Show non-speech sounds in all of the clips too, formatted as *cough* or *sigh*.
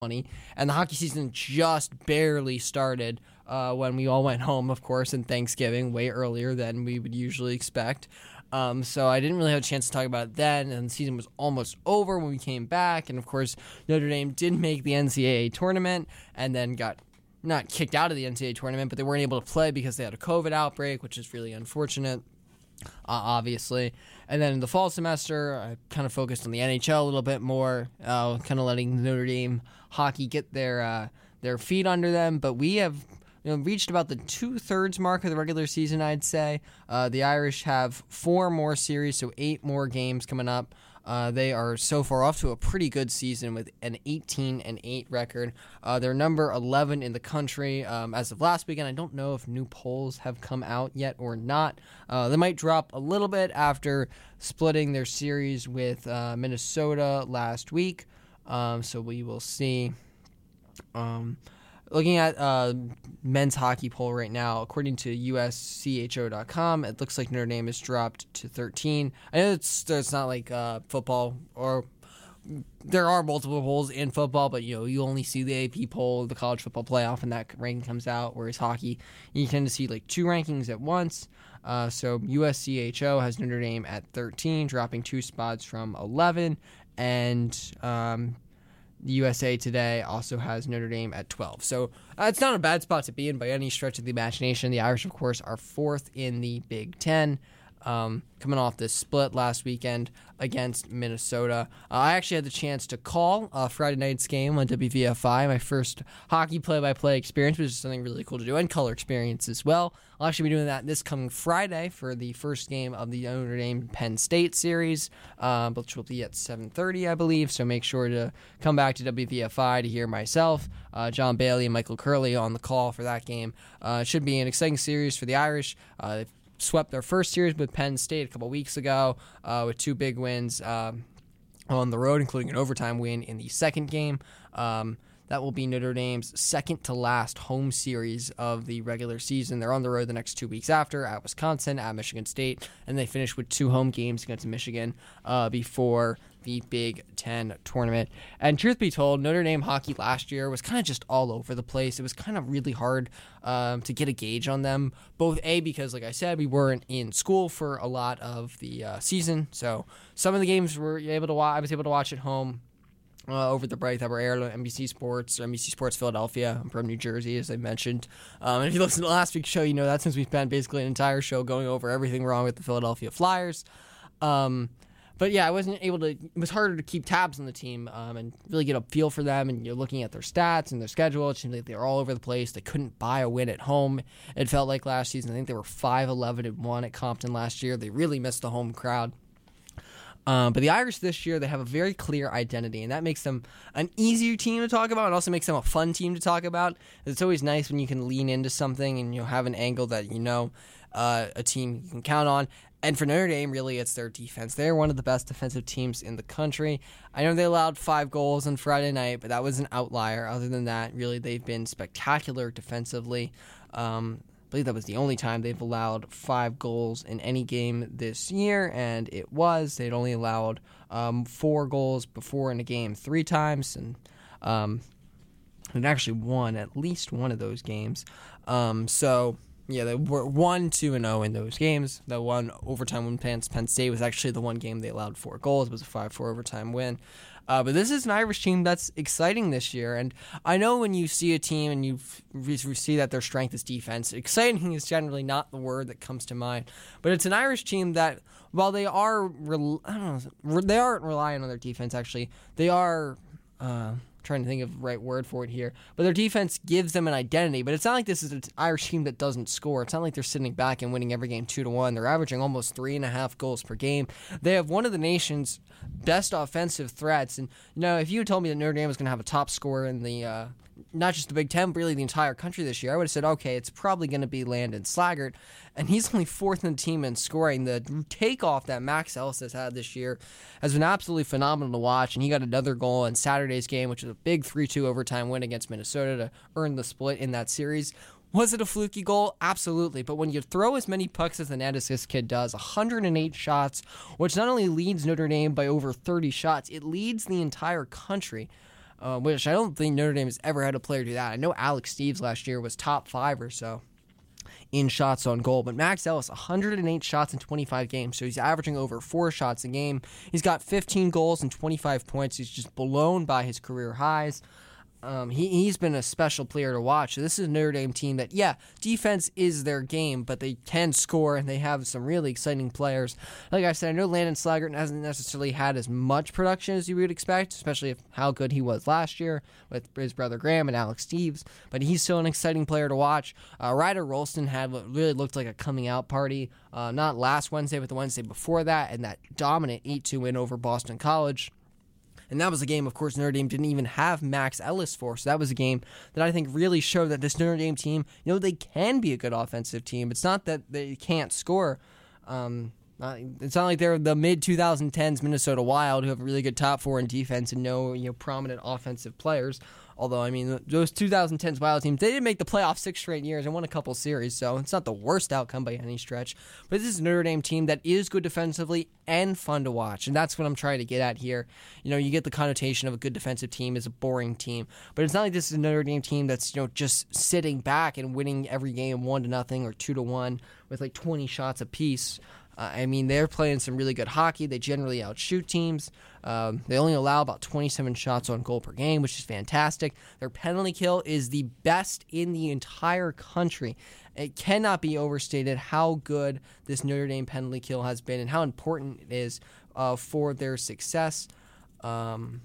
2020, and the hockey season just barely started uh, when we all went home, of course, in Thanksgiving way earlier than we would usually expect. Um, so I didn't really have a chance to talk about it then, and the season was almost over when we came back. And of course, Notre Dame did make the NCAA tournament and then got not kicked out of the NCAA tournament, but they weren't able to play because they had a COVID outbreak, which is really unfortunate. Obviously. And then in the fall semester, I kind of focused on the NHL a little bit more, uh, kind of letting Notre Dame hockey get their uh, their feet under them. But we have you know, reached about the two thirds mark of the regular season, I'd say. Uh, the Irish have four more series, so eight more games coming up. Uh, they are so far off to a pretty good season with an 18 and 8 record. Uh, they're number 11 in the country um, as of last weekend. I don't know if new polls have come out yet or not. Uh, they might drop a little bit after splitting their series with uh, Minnesota last week. Um, so we will see. Um, looking at uh, men's hockey poll right now, according to USCHO.com, it looks like Notre Dame has dropped to 13. I know it's it's not like uh, football or there are multiple polls in football, but you know you only see the AP poll, the college football playoff, and that ranking comes out. Whereas hockey, you tend to see like two rankings at once. Uh, so USCHO has Notre Dame at 13, dropping two spots from 11, and um, USA Today also has Notre Dame at 12. So uh, it's not a bad spot to be in by any stretch of the imagination. The Irish, of course, are fourth in the Big Ten. Um, coming off this split last weekend against Minnesota. Uh, I actually had the chance to call uh, Friday night's game on WVFI, my first hockey play by play experience, which is something really cool to do, and color experience as well. I'll actually be doing that this coming Friday for the first game of the Notre Dame Penn State series, uh, which will be at 7.30, I believe, so make sure to come back to WVFI to hear myself, uh, John Bailey, and Michael Curley on the call for that game. Uh, should be an exciting series for the Irish. Uh, swept their first series with Penn State a couple weeks ago uh, with two big wins um, on the road, including an overtime win in the second game. Um, that will be Notre Dame's second to last home series of the regular season. They're on the road the next two weeks after at Wisconsin, at Michigan State, and they finish with two home games against Michigan uh, before the Big Ten tournament. And truth be told, Notre Dame hockey last year was kind of just all over the place. It was kind of really hard um, to get a gauge on them. Both A, because, like I said, we weren't in school for a lot of the uh, season. So some of the games were able to watch, I was able to watch at home. Uh, over the break that were aired on NBC Sports or NBC Sports Philadelphia. I'm from New Jersey, as I mentioned. Um, and if you *laughs* listen to last week's show, you know that since we spent basically an entire show going over everything wrong with the Philadelphia Flyers. Um, but yeah, I wasn't able to. It was harder to keep tabs on the team um, and really get a feel for them. And you're looking at their stats and their schedule. It seemed like they're all over the place. They couldn't buy a win at home. It felt like last season. I think they were five eleven and one at Compton last year. They really missed the home crowd. Um, but the Irish this year, they have a very clear identity, and that makes them an easier team to talk about, and also makes them a fun team to talk about. It's always nice when you can lean into something and you have an angle that you know uh, a team you can count on. And for Notre Dame, really, it's their defense. They're one of the best defensive teams in the country. I know they allowed five goals on Friday night, but that was an outlier. Other than that, really, they've been spectacular defensively. Um, I believe that was the only time they've allowed five goals in any game this year, and it was. They'd only allowed um, four goals before in a game three times, and um, and actually won at least one of those games. Um, so yeah, they were one, two, and zero in those games. The one overtime win Penn, Penn State was actually the one game they allowed four goals. It was a five-four overtime win. Uh, but this is an Irish team that's exciting this year, and I know when you see a team and you see that their strength is defense, exciting *laughs* is generally not the word that comes to mind. But it's an Irish team that, while they are, I don't know, they aren't relying on their defense. Actually, they are. Uh, trying to think of the right word for it here. But their defense gives them an identity. But it's not like this is an Irish team that doesn't score. It's not like they're sitting back and winning every game two to one. They're averaging almost three and a half goals per game. They have one of the nation's best offensive threats. And you know, if you told me that Notre Dame was going to have a top scorer in the uh, not just the Big Ten, but really the entire country this year, I would have said, okay, it's probably going to be Landon Slaggert. And he's only fourth in the team in scoring. The takeoff that Max Ellis has had this year has been absolutely phenomenal to watch. And he got another goal in Saturday's game, which is a big 3 2 overtime win against Minnesota to earn the split in that series. Was it a fluky goal? Absolutely. But when you throw as many pucks as the net as this kid does, 108 shots, which not only leads Notre Dame by over 30 shots, it leads the entire country uh, which I don't think Notre Dame has ever had a player do that. I know Alex Steeves last year was top five or so in shots on goal. But Max Ellis, 108 shots in 25 games, so he's averaging over four shots a game. He's got 15 goals and 25 points. He's just blown by his career highs. Um, he, he's been a special player to watch. This is a Notre Dame team that, yeah, defense is their game, but they can score and they have some really exciting players. Like I said, I know Landon Slaggert hasn't necessarily had as much production as you would expect, especially how good he was last year with his brother Graham and Alex Steeves. but he's still an exciting player to watch. Uh, Ryder Rolston had what really looked like a coming out party, uh, not last Wednesday, but the Wednesday before that, and that dominant 8 2 win over Boston College. And that was a game, of course, Notre Dame didn't even have Max Ellis for. So that was a game that I think really showed that this Notre Dame team, you know, they can be a good offensive team. It's not that they can't score. Um, it's not like they're the mid 2010s Minnesota Wild who have a really good top four in defense and no you know prominent offensive players. Although I mean those 2010s Wild teams they did make the playoffs six straight years and won a couple series, so it's not the worst outcome by any stretch. But this is a Notre Dame team that is good defensively and fun to watch, and that's what I'm trying to get at here. You know, you get the connotation of a good defensive team is a boring team, but it's not like this is a Notre Dame team that's you know just sitting back and winning every game one to nothing or two to one with like 20 shots apiece. Uh, I mean, they're playing some really good hockey. They generally outshoot teams. Um, they only allow about 27 shots on goal per game, which is fantastic. Their penalty kill is the best in the entire country. It cannot be overstated how good this Notre Dame penalty kill has been and how important it is uh, for their success. Um,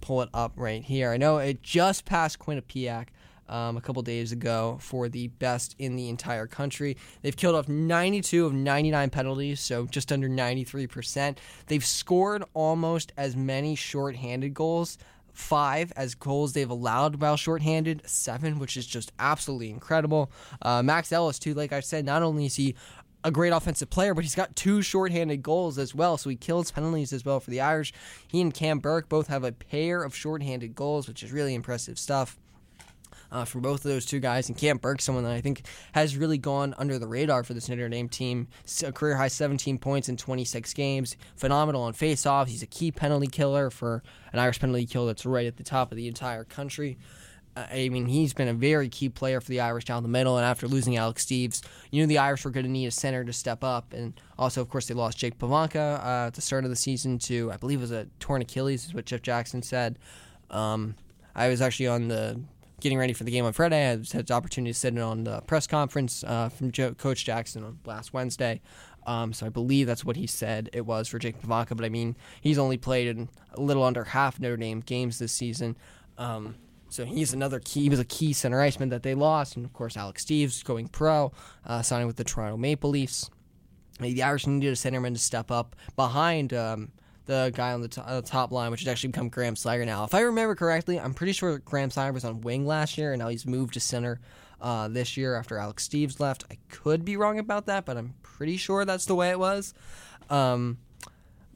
pull it up right here. I know it just passed Quinnipiac um, a couple days ago for the best in the entire country. They've killed off 92 of 99 penalties, so just under 93%. They've scored almost as many shorthanded goals. Five as goals they've allowed while shorthanded, seven, which is just absolutely incredible. Uh, Max Ellis, too, like I said, not only is he a great offensive player, but he's got two shorthanded goals as well. So he kills penalties as well for the Irish. He and Cam Burke both have a pair of shorthanded goals, which is really impressive stuff uh, from both of those two guys. And Cam Burke, someone that I think has really gone under the radar for this Notre Dame team. A career high 17 points in 26 games. Phenomenal on faceoffs. He's a key penalty killer for an Irish penalty kill that's right at the top of the entire country. Uh, I mean, he's been a very key player for the Irish down the middle. And after losing Alex Steeves, you knew the Irish were going to need a center to step up. And also, of course, they lost Jake Pivonka uh, at the start of the season to, I believe, it was a torn Achilles, is what Jeff Jackson said. Um, I was actually on the getting ready for the game on Friday. I had the opportunity to sit in on the press conference uh, from Joe, Coach Jackson on last Wednesday. Um, so I believe that's what he said it was for Jake Pivonka. But I mean, he's only played in a little under half Notre Dame games this season. Um, so he's another key. He was a key center iceman that they lost, and of course Alex Steeves going pro, uh, signing with the Toronto Maple Leafs. The Irish needed a centerman to step up behind um, the guy on the, to- uh, top line, which has actually become Graham Slaggert now. If I remember correctly, I'm pretty sure Graham Slaggert was on wing last year, and now he's moved to center uh, this year after Alex Steeves left. I could be wrong about that, but I'm pretty sure that's the way it was. Um,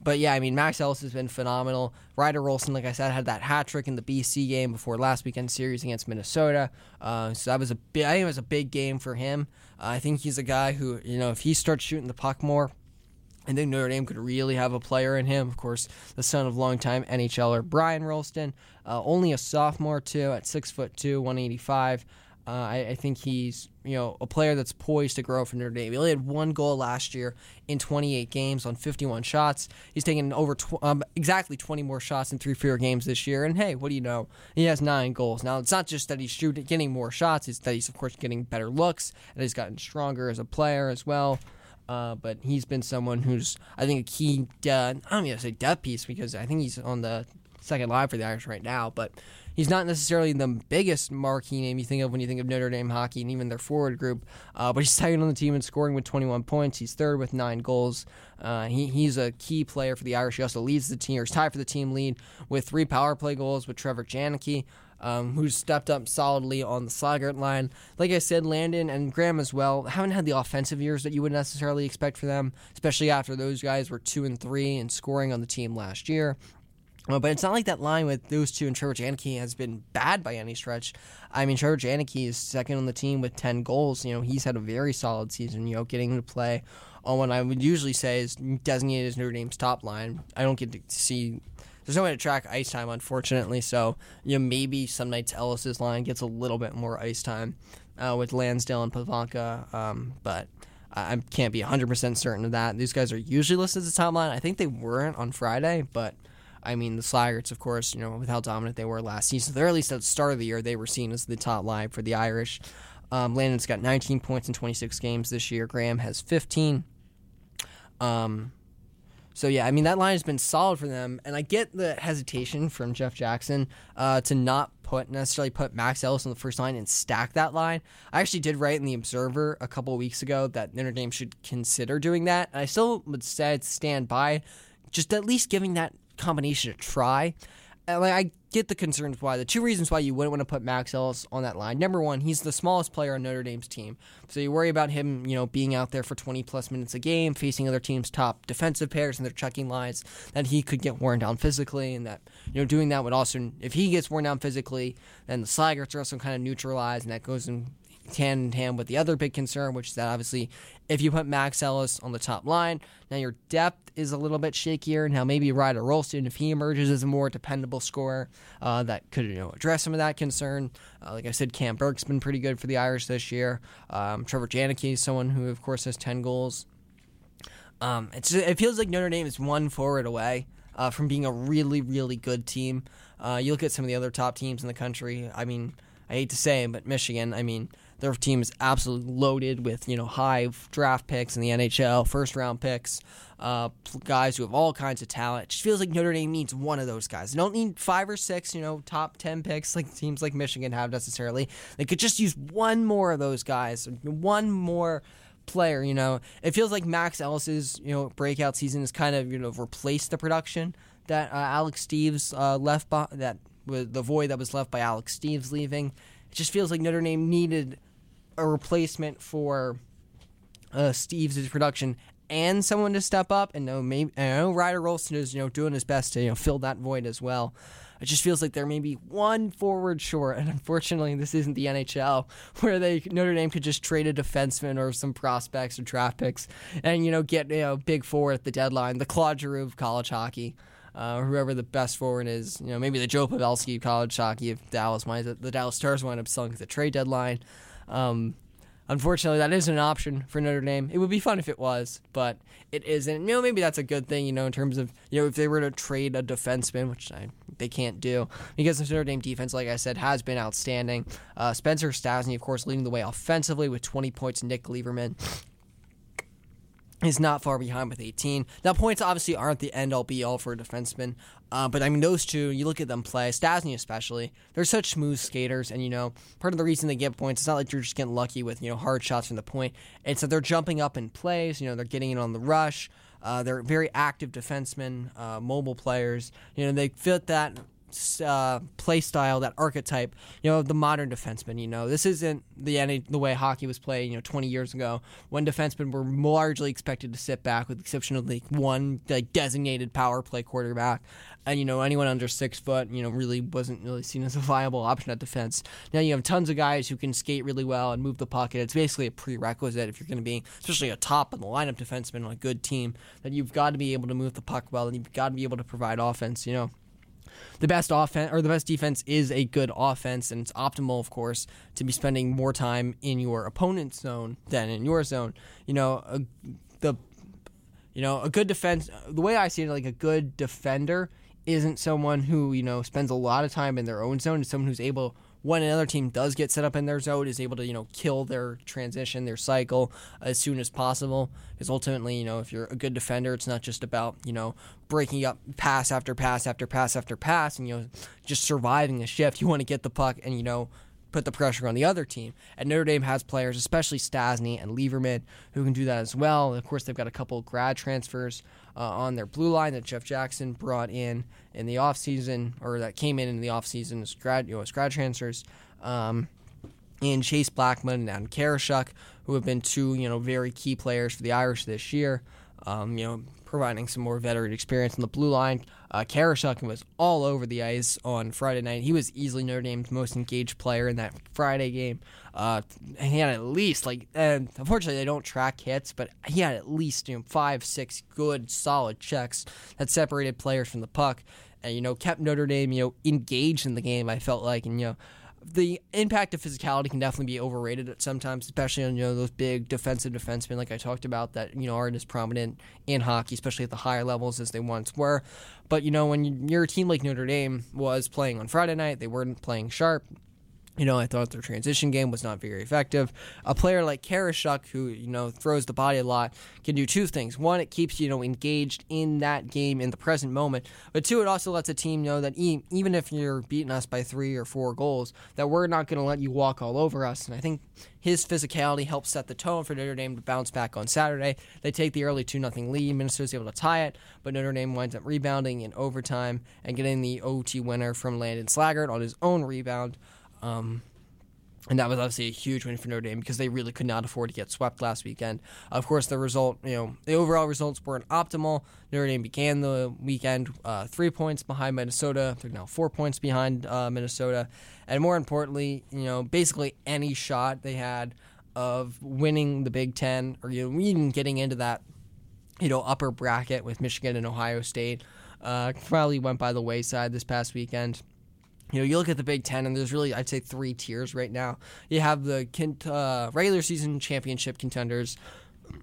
but yeah, I mean, Max Ellis has been phenomenal. Ryder Rolston, like I said, had that hat trick in the BC game before last weekend's series against Minnesota. Uh, so that was a big, I think it was a big game for him. Uh, I think he's a guy who, you know, if he starts shooting the puck more, I think Notre Dame could really have a player in him. Of course, the son of longtime NHLer Brian Rolston, uh, only a sophomore too, at six foot two, one eighty five. Uh, I, I, think he's you know a player that's poised to grow for Notre Dame. He only had one goal last year in 28 games on 51 shots. He's taken over tw- um, exactly 20 more shots in three fewer games this year. And hey, what do you know? He has nine goals. Now it's not just that he's shooting, getting more shots; it's that he's of course getting better looks and he's gotten stronger as a player as well. Uh, but he's been someone who's, I think, a key, uh, I don't mean to say depth piece because I think he's on the second line for the Irish right now, but he's not necessarily the biggest marquee name you think of when you think of Notre Dame hockey and even their forward group. Uh, but he's *laughs* second on the team in scoring with 21 points. He's third with nine goals. Uh, he, he's a key player for the Irish. He also leads the team, or is tied for the team lead with three power play goals with Trevor Janicke um, who's stepped up solidly on the Slaggert line. Like I said, Landon and Graham as well haven't had the offensive years that you would necessarily expect for them, especially after those guys were two and three and scoring on the team last year. Uh, but it's not like that line with those two and Trevor Janicke has been bad by any stretch. I mean, Trevor Janicke is second on the team with 10 goals. You know, he's had a very solid season, you know, getting to play on what I would usually say is designated as Notre Dame's top line. I don't get to see there's no way to track ice time, unfortunately. So you know maybe some nights Ellis's line gets a little bit more ice time uh, with Lansdell and Pivonka, um, but I can't be 100% certain of that. These guys are usually listed as top line. I think they weren't on Friday, but I mean, the Slaggarts, of course, you know, with how dominant they were last season, or at least at the start of the year, they were seen as the top line for the Irish. Um, Landon's got 19 points in 26 games this year. Graham has 15. Um, so yeah, I mean that line has been solid for them, and I get the hesitation from Jeff Jackson uh, to not put necessarily put Max Ellis on the first line and stack that line. I actually did write in the Observer a couple weeks ago that Notre Dame should consider doing that. And I still would say stand by just at least giving that combination a try. And like, I get the concerns why. The two reasons why you wouldn't want to put Max Ellis on that line. Number one, he's the smallest player on Notre Dame's team. So you worry about him, you know, being out there for 20 plus minutes a game, facing other teams' top defensive pairs and their checking lines, that he could get worn down physically. And that, you know, doing that would also, if he gets worn down physically, then the Slaggarts are also kind of neutralized, and that goes in hand in hand with the other big concern, which is that obviously if you put Max Ellis on the top line, now your depth is a little bit shakier. Now maybe Ryder Rolston, if he emerges as a more dependable scorer, uh, that could you know address some of that concern. Uh, like I said, Cam Burke's been pretty good for the Irish this year. Um, Trevor Janicke is someone who, of course, has ten goals. Um, it feels like Notre Dame is one forward away uh, from being a really, really good team. Uh, you look at some of the other top teams in the country. I mean, I hate to say but Michigan. I mean, their team is absolutely loaded with you know high draft picks in the NHL, first round picks, uh, guys who have all kinds of talent. It just feels like Notre Dame needs one of those guys. They don't need five or six, you know, top ten picks like teams like Michigan have necessarily. They could just use one more of those guys, one more player. You know, it feels like Max Ellis's you know breakout season has kind of you know replaced the production that uh, Alex Steeves uh, left by that the void that was left by Alex Steeves leaving. It just feels like Notre Dame needed a replacement for uh, Steeves' production and someone to step up. And no, maybe I know Ryder Rolston is you know doing his best to you know fill that void as well. It just feels like there may be one forward short, and unfortunately, this isn't the NHL *laughs* where they Notre Dame could just trade a defenseman or some prospects or draft picks, and you know get you know big forward at the deadline, the Claude Giroux of college hockey. Uh, whoever the best forward is, you know, maybe the Joe Pavelski of college hockey if Dallas might, the Dallas Stars wind up selling at the trade deadline. Um, unfortunately, that isn't an option for Notre Dame. It would be fun if it was, but it isn't. You know, maybe that's a good thing. You know, in terms of you know, if they were to trade a defenseman, which I, they can't do because the Notre Dame defense, like I said, has been outstanding. Uh, Spencer Stastny, of course, leading the way offensively with 20 points. Nick Leivermann is not far behind with 18. Now, points obviously aren't the end all be all for a defenseman, uh, but I mean, those two, you look at them play, Stastny especially, they're such smooth skaters, and you know, part of the reason they get points, it's not like you're just getting lucky with, you know, hard shots from the point. It's that they're jumping up in plays, you know, they're getting in on the rush. Uh, they're very active defensemen, uh, mobile players. You know, they fit that uh, play style, that archetype, you know, the modern defenseman. You know, this isn't the the way hockey was played, you know, 20 years ago when defensemen were largely expected to sit back, with the exception of like one like designated power play quarterback, and you know anyone under six foot, you know, really wasn't really seen as a viable option at defense. Now you have tons of guys who can skate really well and move the puck. It's basically a prerequisite if you're going to be, especially a top of the lineup defenseman on a good team, that you've got to be able to move the puck well and you've got to be able to provide offense. You know the best offense or the best defense is a good offense, and it's optimal, of course, to be spending more time in your opponent's zone than in your zone. You know, a, the you know a good defense. The way I see it, like a good defender isn't someone who you know spends a lot of time in their own zone. It's someone who's able when another team does get set up in their zone, is able to you know kill their transition, their cycle as soon as possible. Because ultimately, you know, if you're a good defender, it's not just about you know breaking up pass after pass after pass after pass, and you know just surviving a shift. You want to get the puck and you know put the pressure on the other team. And Notre Dame has players, especially Stastny and Leivermann, who can do that as well. Of course, they've got a couple grad transfers uh, on their blue line that Jeff Jackson brought in in the offseason, or that came in in the offseason as grad, you know, as grad transfers. Um, in Chase Blackmun and Karashuk, who have been two, you know, very key players for the Irish this year. Um, you know, providing some more veteran experience on the blue line. Uh, was all over the ice on Friday night. He was easily Notre Dame's most engaged player in that Friday game. Uh, he had at least like, and unfortunately they don't track hits, but he had at least you know five, six good, solid checks that separated players from the puck. and you know kept Notre Dame you know engaged in the game. I felt like and you know the impact of physicality can definitely be overrated at sometimes, especially on you know those big defensive defensemen like I talked about that you know aren't as prominent in hockey, especially at the higher levels as they once were. But you know when you're a team like Notre Dame was playing on Friday night, they weren't playing sharp. You know, I thought their transition game was not very effective. A player like Karashuk, who you know throws the body a lot, can do two things. One, it keeps you know engaged in that game in the present moment. But two, it also lets a team know that even if you're beating us by three or four goals, that we're not going to let you walk all over us. And I think his physicality helps set the tone for Notre Dame to bounce back on Saturday. They take the early two 0 lead. Minnesota's able to tie it, but Notre Dame winds up rebounding in overtime and getting the OT winner from Landon Slaggert on his own rebound. Um, and that was obviously a huge win for Notre Dame because they really could not afford to get swept last weekend. Of course, the result, you know, the overall results weren't optimal. Notre Dame began the weekend uh, three points behind Minnesota. They're now four points behind uh, Minnesota. And more importantly, you know, basically any shot they had of winning the Big Ten or you know, even getting into that, you know, upper bracket with Michigan and Ohio State uh, probably went by the wayside this past weekend you know, you look at the Big Ten, and there's really, I'd say, three tiers right now. You have the uh, regular season championship contenders,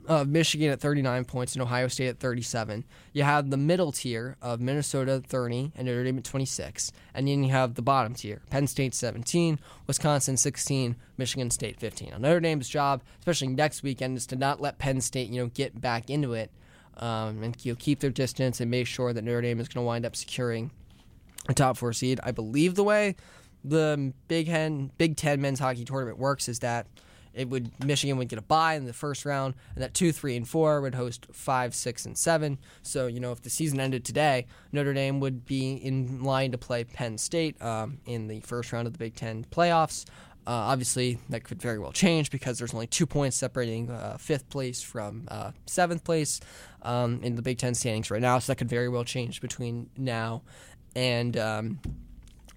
of Michigan at 39 points and Ohio State at 37. You have the middle tier of Minnesota at 30 and Notre Dame at 26. And then you have the bottom tier Penn State 17, Wisconsin 16, Michigan State 15. Now, Notre Dame's job, especially next weekend, is to not let Penn State, you know, get back into it um, and you know, keep their distance and make sure that Notre Dame is going to wind up securing a top four seed. I believe the way the Big Ten Big Ten men's hockey tournament works is that it would Michigan would get a bye in the first round, and that two, three, and four would host five, six, and seven. So you know if the season ended today, Notre Dame would be in line to play Penn State um, in the first round of the Big Ten playoffs. Uh, obviously, that could very well change because there's only two points separating uh, fifth place from uh, seventh place um, in the Big Ten standings right now. So that could very well change between now and um,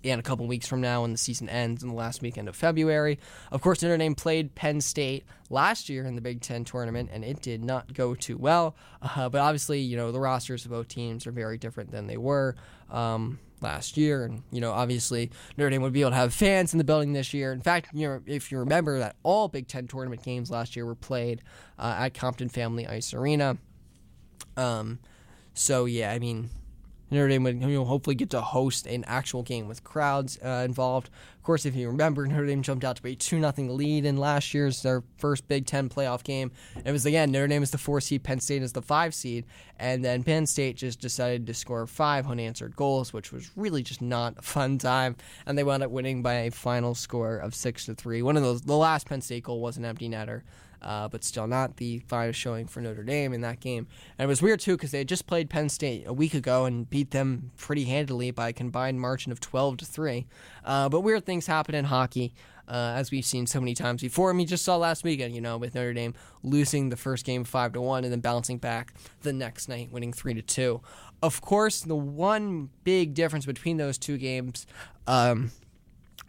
a couple weeks from now when the season ends in the last weekend of February. Of course, Notre Dame played Penn State last year in the Big Ten tournament, and it did not go too well. Uh, but obviously, you know the rosters of both teams are very different than they were. Um, last year and you know obviously Notre Dame would be able to have fans in the building this year in fact you know if you remember that all Big Ten tournament games last year were played uh, at Compton Family Ice Arena um, so yeah I mean Notre Dame would you know, hopefully get to host an actual game with crowds uh, involved. Of course, if you remember, *laughs* Notre Dame jumped out to a 2 0 lead in last year's their first Big Ten playoff game. It was, again, Notre Dame is the four seed, Penn State is the five seed, and then Penn State just decided to score five unanswered goals, which was really just not a fun time. And they wound up winning by a final score of 6 to 3. One of those, the last Penn State goal was an empty netter uh, but still not the finest showing for Notre Dame in that game. And it was weird too because they had just played Penn State a week ago and beat them pretty handily by a combined margin of 12 to three. Uh, but weird things happen in hockey. Uh, as we've seen so many times before. And we just saw last weekend, you know, with Notre Dame losing the first game five to one and then bouncing back the next night, winning three to two. Of course, the one big difference between those two games um,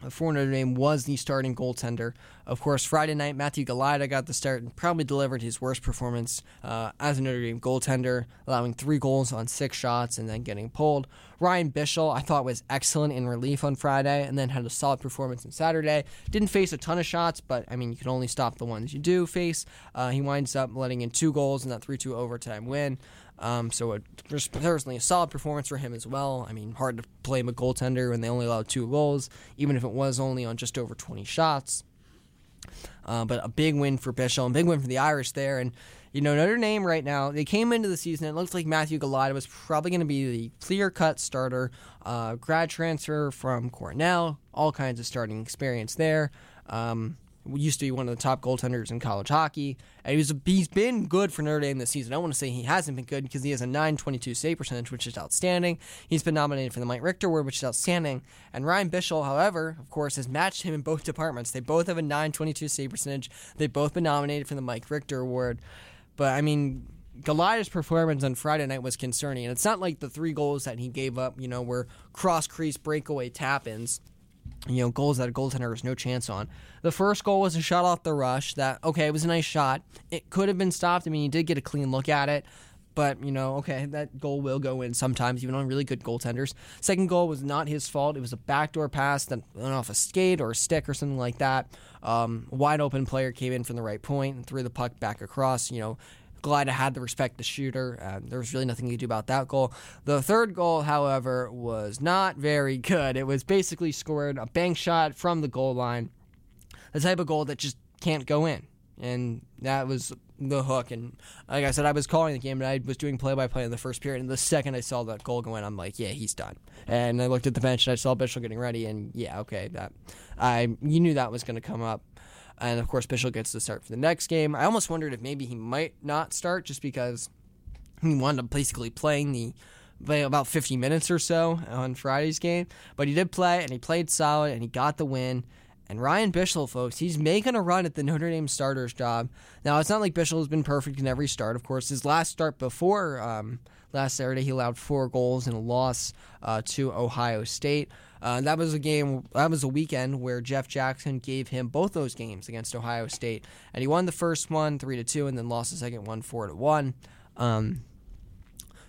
for Notre Dame was the starting goaltender. Of course, Friday night, Matthew Galajda got the start and probably delivered his worst performance uh, as a Notre Dame goaltender, allowing three goals on six shots and then getting pulled. Ryan Bischel, I thought, was excellent in relief on Friday and then had a solid performance on Saturday. Didn't face a ton of shots, but I mean, you can only stop the ones you do face. Uh, he winds up letting in two goals in that 3 2 overtime win. Um, so it was personally a solid performance for him as well. I mean, hard to play him a goaltender when they only allowed two goals, even if it was only on just over 20 shots. Uh, but a big win for Bischel and big win for the Irish there. And, you know, Notre Dame right now, they came into the season, it looks like Matthew Galajda was probably going to be the clear cut starter, uh, grad transfer from Cornell, all kinds of starting experience there. Um, used to be one of the top goaltenders in college hockey. And he's he's been good for Notre Dame this season. I want to say he hasn't been good because he has a 922 save percentage, which is outstanding. He's been nominated for the Mike Richter Award, which is outstanding. And Ryan Bischel, however, of course, has matched him in both departments. They both have a 922 save percentage. They've both been nominated for the Mike Richter Award. But I mean, Galajda's performance on Friday night was concerning, and it's not like the three goals that he gave up, you know, were cross crease breakaway tap ins you know, goals that a goaltender has no chance on. The first goal was a shot off the rush that, okay, it was a nice shot. It could have been stopped. I mean, he did get a clean look at it, but you know, okay, that goal will go in sometimes, even on really good goaltenders. Second goal was not his fault. It was a backdoor pass that went off a skate or a stick or something like that. Um, wide open player came in from the right point and threw the puck back across. You know, Galajda had to respect the shooter. There was really nothing you could do about that goal. The third goal, however, was not very good. It was basically scored a bank shot from the goal line, the type of goal that just can't go in. And that was the hook. And like I said, I was calling the game and I was doing play by play in the first period. And the second I saw that goal go in, I'm like, yeah, he's done. And I looked at the bench and I saw Bischel getting ready. And yeah, okay, that I you knew that was going to come up. And of course, Bischel gets to start for the next game. I almost wondered if maybe he might not start just because he wound up basically playing the about 50 minutes or so on Friday's game. But he did play and he played solid and he got the win. And Ryan Bischel, folks, he's making a run at the Notre Dame starter's job. Now, it's not like Bischel has been perfect in every start. Of course, his last start before um, last Saturday, he allowed four goals in a loss uh, to Ohio State. Uh, that was a game. That was a weekend where Jeff Jackson gave him both those games against Ohio State, and he won the first one three to two, and then lost the second one four to one. Um,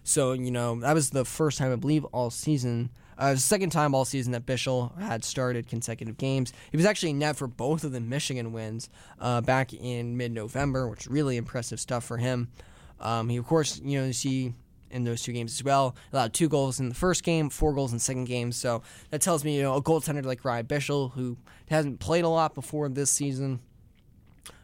so you know that was the first time I believe all season uh, second time all season that Bischel had started consecutive games. He was actually net for both of the Michigan wins uh, back in mid-November, which is really impressive stuff for him. Um, he, of course, you know, you see in those two games as well. Allowed two goals in the first game, four goals in the second game. So that tells me, you know, a goaltender like Ryan Bischel, who hasn't played a lot before this season,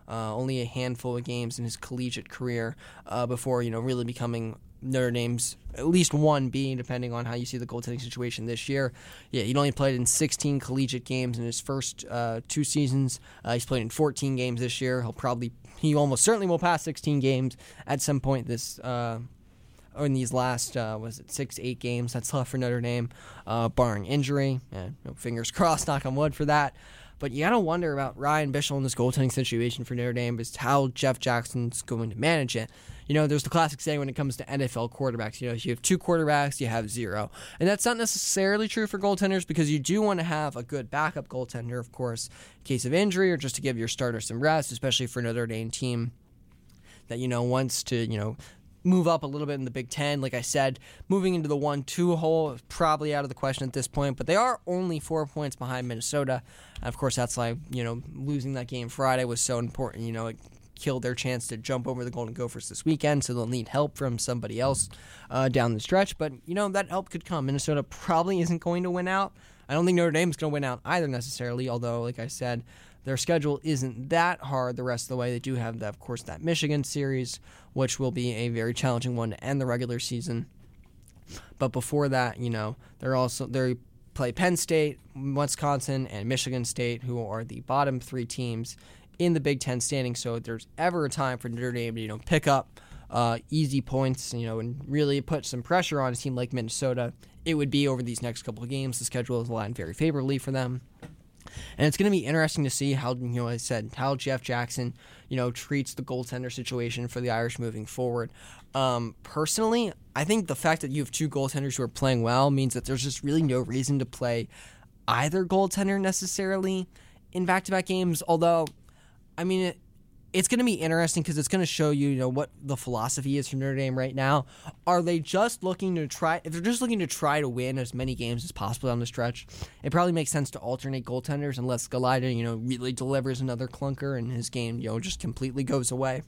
uh, only a handful of games in his collegiate career uh, before, you know, really becoming Notre Dame's at least one being, depending on how you see the goaltending situation this year. Yeah, he'd only played in 16 collegiate games in his first uh, two seasons. Uh, he's played in 14 games this year. He'll probably, he almost certainly will pass 16 games at some point this. Uh, in these last uh, was it six eight games that's left for Notre Dame, uh, barring injury. Yeah, fingers *laughs* crossed, knock on wood for that. But you got to wonder about Ryan Bischel in this goaltending situation for Notre Dame is how Jeff Jackson's going to manage it. You know, there's the classic saying when it comes to NFL quarterbacks, you know, if you have two quarterbacks, you have zero. And that's not necessarily true for goaltenders because you do want to have a good backup goaltender, of course, in case of injury or just to give your starter some rest, especially for Notre Dame team that, you know, wants to, you know, move up a little bit in the Big Ten. Like I said, moving into the one-two hole is probably out of the question at this point. But they are only four points behind Minnesota. And of course, that's why you know losing that game Friday was so important. You know, it killed their chance to jump over the Golden Gophers this weekend. So they'll need help from somebody else uh, down the stretch. But you know that help could come. Minnesota probably isn't going to win out. I don't think Notre Dame's going to win out either necessarily. Although, like I said, their schedule isn't that hard the rest of the way. They do have, of course, that Michigan series, which will be a very challenging one to end the regular season. But before that, you know, they're also they play Penn State, Wisconsin, and Michigan State, who are the bottom three teams in the Big Ten standing. So if there's ever a time for Notre Dame to you know pick up uh, easy points, you know, and really put some pressure on a team like Minnesota, it would be over these next couple of games. The schedule is aligned very favorably for them. And it's going to be interesting to see how, you know, I said, how Jeff Jackson, you know, treats the goaltender situation for the Irish moving forward. Um, personally, I think the fact that you have two goaltenders who are playing well means that there's just really no reason to play either goaltender necessarily in back to back games. Although, I mean, it's going to be interesting because it's going to show you, you know, what the philosophy is for Notre Dame right now. Are they just looking to try? If they're just looking to try to win as many games as possible down the stretch, it probably makes sense to alternate goaltenders unless Galajda, you know, really delivers another clunker and his game, you know, just completely goes away,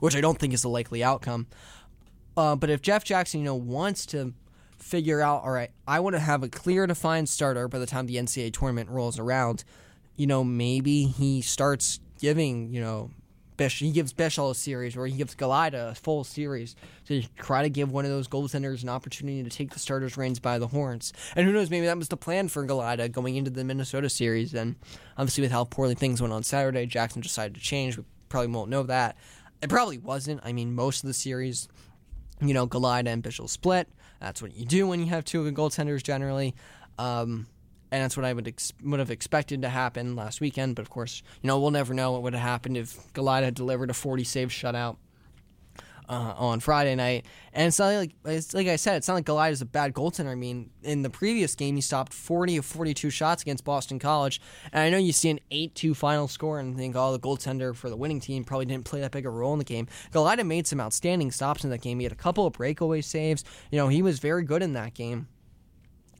which I don't think is a likely outcome. Uh, but if Jeff Jackson, you know, wants to figure out, all right, I want to have a clear, defined starter by the time the NCAA tournament rolls around. You know, maybe he starts giving, you know, Bish, he gives Bischel a series, or he gives Galajda a full series to try to give one of those goaltenders an opportunity to take the starter's reins by the horns. And who knows, maybe that was the plan for Galajda going into the Minnesota series. And obviously, with how poorly things went on Saturday, Jackson decided to change. We probably won't know that. It probably wasn't. I mean, most of the series, you know, Galajda and Bischel split. That's what you do when you have two of the goaltenders generally. Um, and that's what I would ex- would have expected to happen last weekend. But of course, you know we'll never know what would have happened if Galajda had delivered a 40 save shutout. uh, on Friday night. And it's not like it's like I said, it's not like Galajda is a bad goaltender. I mean, in the previous game, he stopped 40 of 42 shots against Boston College. And I know you see an 8-2 final score and think, oh, the goaltender for the winning team probably didn't play that big a role in the game. Galajda made some outstanding stops in that game. He had a couple of breakaway saves. You know, he was very good in that game.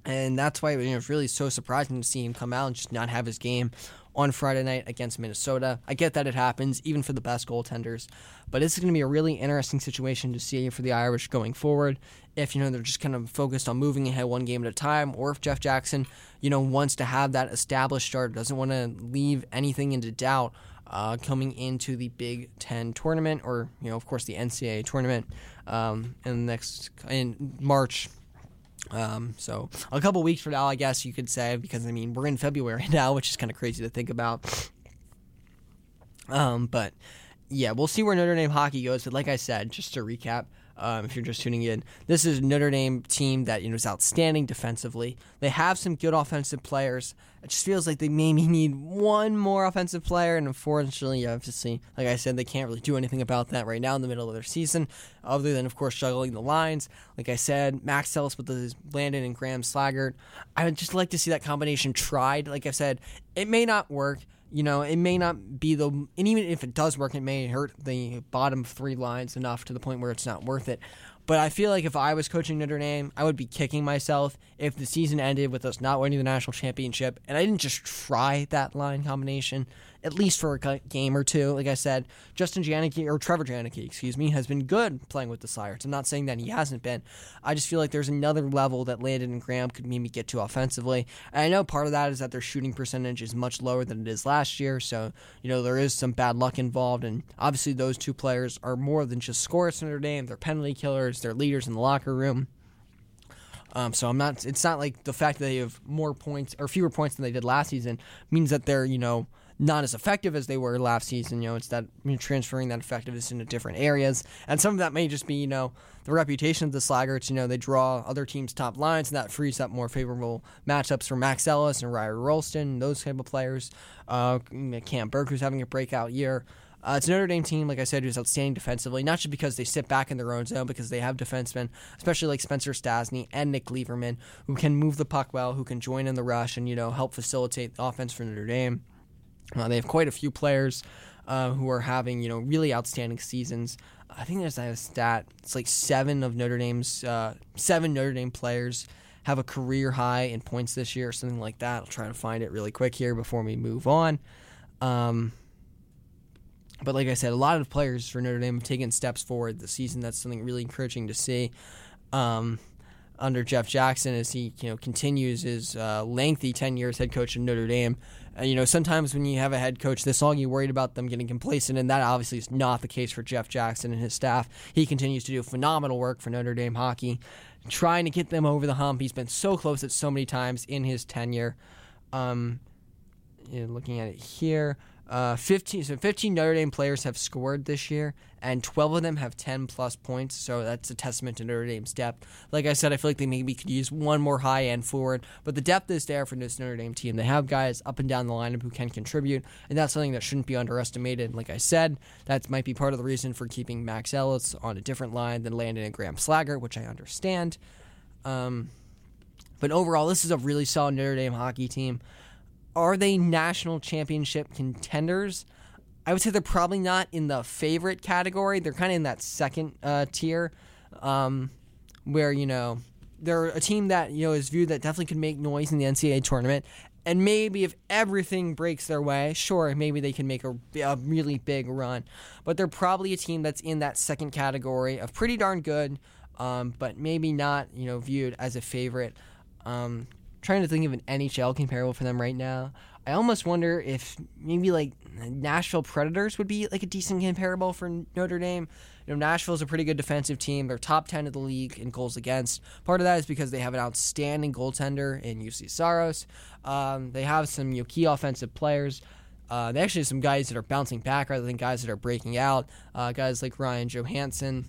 And that's why you know, it's really so surprising to see him come out and just not have his game on Friday night against Minnesota. I get that it happens, even for the best goaltenders, but this is going to be a really interesting situation to see for the Irish going forward. If you know they're just kind of focused on moving ahead one game at a time, or if Jeff Jackson, you know, wants to have that established start, doesn't want to leave anything into doubt uh, coming into the Big Ten tournament, or you know, of course, the NCAA tournament um, in the next in March um, so a couple weeks from now, I guess you could say, because I mean we're in February *laughs* now, which is kind of crazy to think about. Um, but yeah, we'll see where Notre Dame hockey goes. But like I said, just to recap, um, if you're just tuning in, this is Notre Dame team that you know is outstanding defensively. They have some good offensive players. It just feels like they maybe *laughs* need one more offensive player, and unfortunately, obviously, like I said, they can't really do anything about that right now in the middle of their season, other than of course juggling the lines. Like I said, Max Ellis with the Landon and Graham Slaggert. I would just like to see that combination tried. Like I said, it may not work you know, it may not be the, and even if it does work, it may hurt the bottom three lines enough to the point where it's not worth it. But I feel like if I was coaching Notre Dame, I would be kicking myself if the season ended with us not winning the national championship and I didn't just try that line combination at least for a game or two. Like I said, Justin Janicke or Trevor Janicke, excuse me, has been good playing with the Slayers. I'm not saying that he hasn't been. I just feel like there's another level that Landon and Graham could maybe get to offensively. And I know part of that is that their shooting percentage is much lower than it is last year. So, you know, there is some bad luck involved. And obviously, those two players are more than just scorers in their game. They're penalty killers, they're leaders in the locker room. Um, so I'm not. It's not like the fact that they have more points or fewer points than they did last season means that they're you know not as effective as they were last season. You know, it's that you know, transferring that effectiveness into different areas, and some of that may just be you know the reputation of the Slaggerts. You know, they draw other teams' top lines, and that frees up more favorable matchups for Max Ellis and Ryder Rolston, those type of players. Uh, Cam Burke, who's having a breakout year. Uh, it's Notre Dame team, like I said, who's outstanding defensively, not just because they sit back in their own zone, because they have defensemen, especially like Spencer Stastny and Nick Leivermann, who can move the puck well, who can join in the rush and, you know, help facilitate the offense for Notre Dame. Uh, they have quite a few players uh, who are having you know really outstanding seasons. I think there's a stat. It's like seven of Notre Dame's uh, seven Notre Dame players have a career high in points this year, or something like that. I'll try to find it really quick here before we move on. Um, but like I said, a lot of players for Notre Dame have taken steps forward this season. That's something really encouraging to see. Um, under Jeff Jackson as he you know continues his uh, lengthy tenure as head coach of Notre Dame. You know, sometimes when you have a head coach this long, you're worried about them getting complacent, and that obviously is not the case for Jeff Jackson and his staff. He continues to do phenomenal work for Notre Dame hockey, trying to get them over the hump. He's been so close at so many times in his tenure. Um, looking at it here. Uh, 15 so 15 Notre Dame players have scored this year, and 12 of them have 10 plus points. So that's a testament to Notre Dame's depth. Like I said, I feel like they maybe could use one more high end forward, but the depth is there for this Notre Dame team. They have guys up and down the lineup who can contribute, and that's something that shouldn't be underestimated. Like I said, that might be part of the reason for keeping Max Ellis on a different line than Landon and Graham Slaggert, which I understand. Um, but overall, this is a really solid Notre Dame hockey team. Are they national championship contenders? I would say they're probably not in the favorite category. They're kind of in that second uh, tier, um, where you know they're a team that you know is viewed that definitely could make noise in the NCAA tournament. And maybe if everything breaks their way, sure, maybe they can make a, a really big run. But they're probably a team that's in that second category of pretty darn good, um, but maybe not you know viewed as a favorite. Um, trying to think of an NHL comparable for them right now. I almost wonder if maybe like Nashville Predators would be like a decent comparable for Notre Dame. You know, Nashville's a pretty good defensive team. They're top 10 of the league in goals against. Part of that is because they have an outstanding goaltender in Juuse Saros. Um, they have some you know, key offensive players. Uh, they actually have some guys that are bouncing back rather than guys that are breaking out. Uh, guys like Ryan Johansen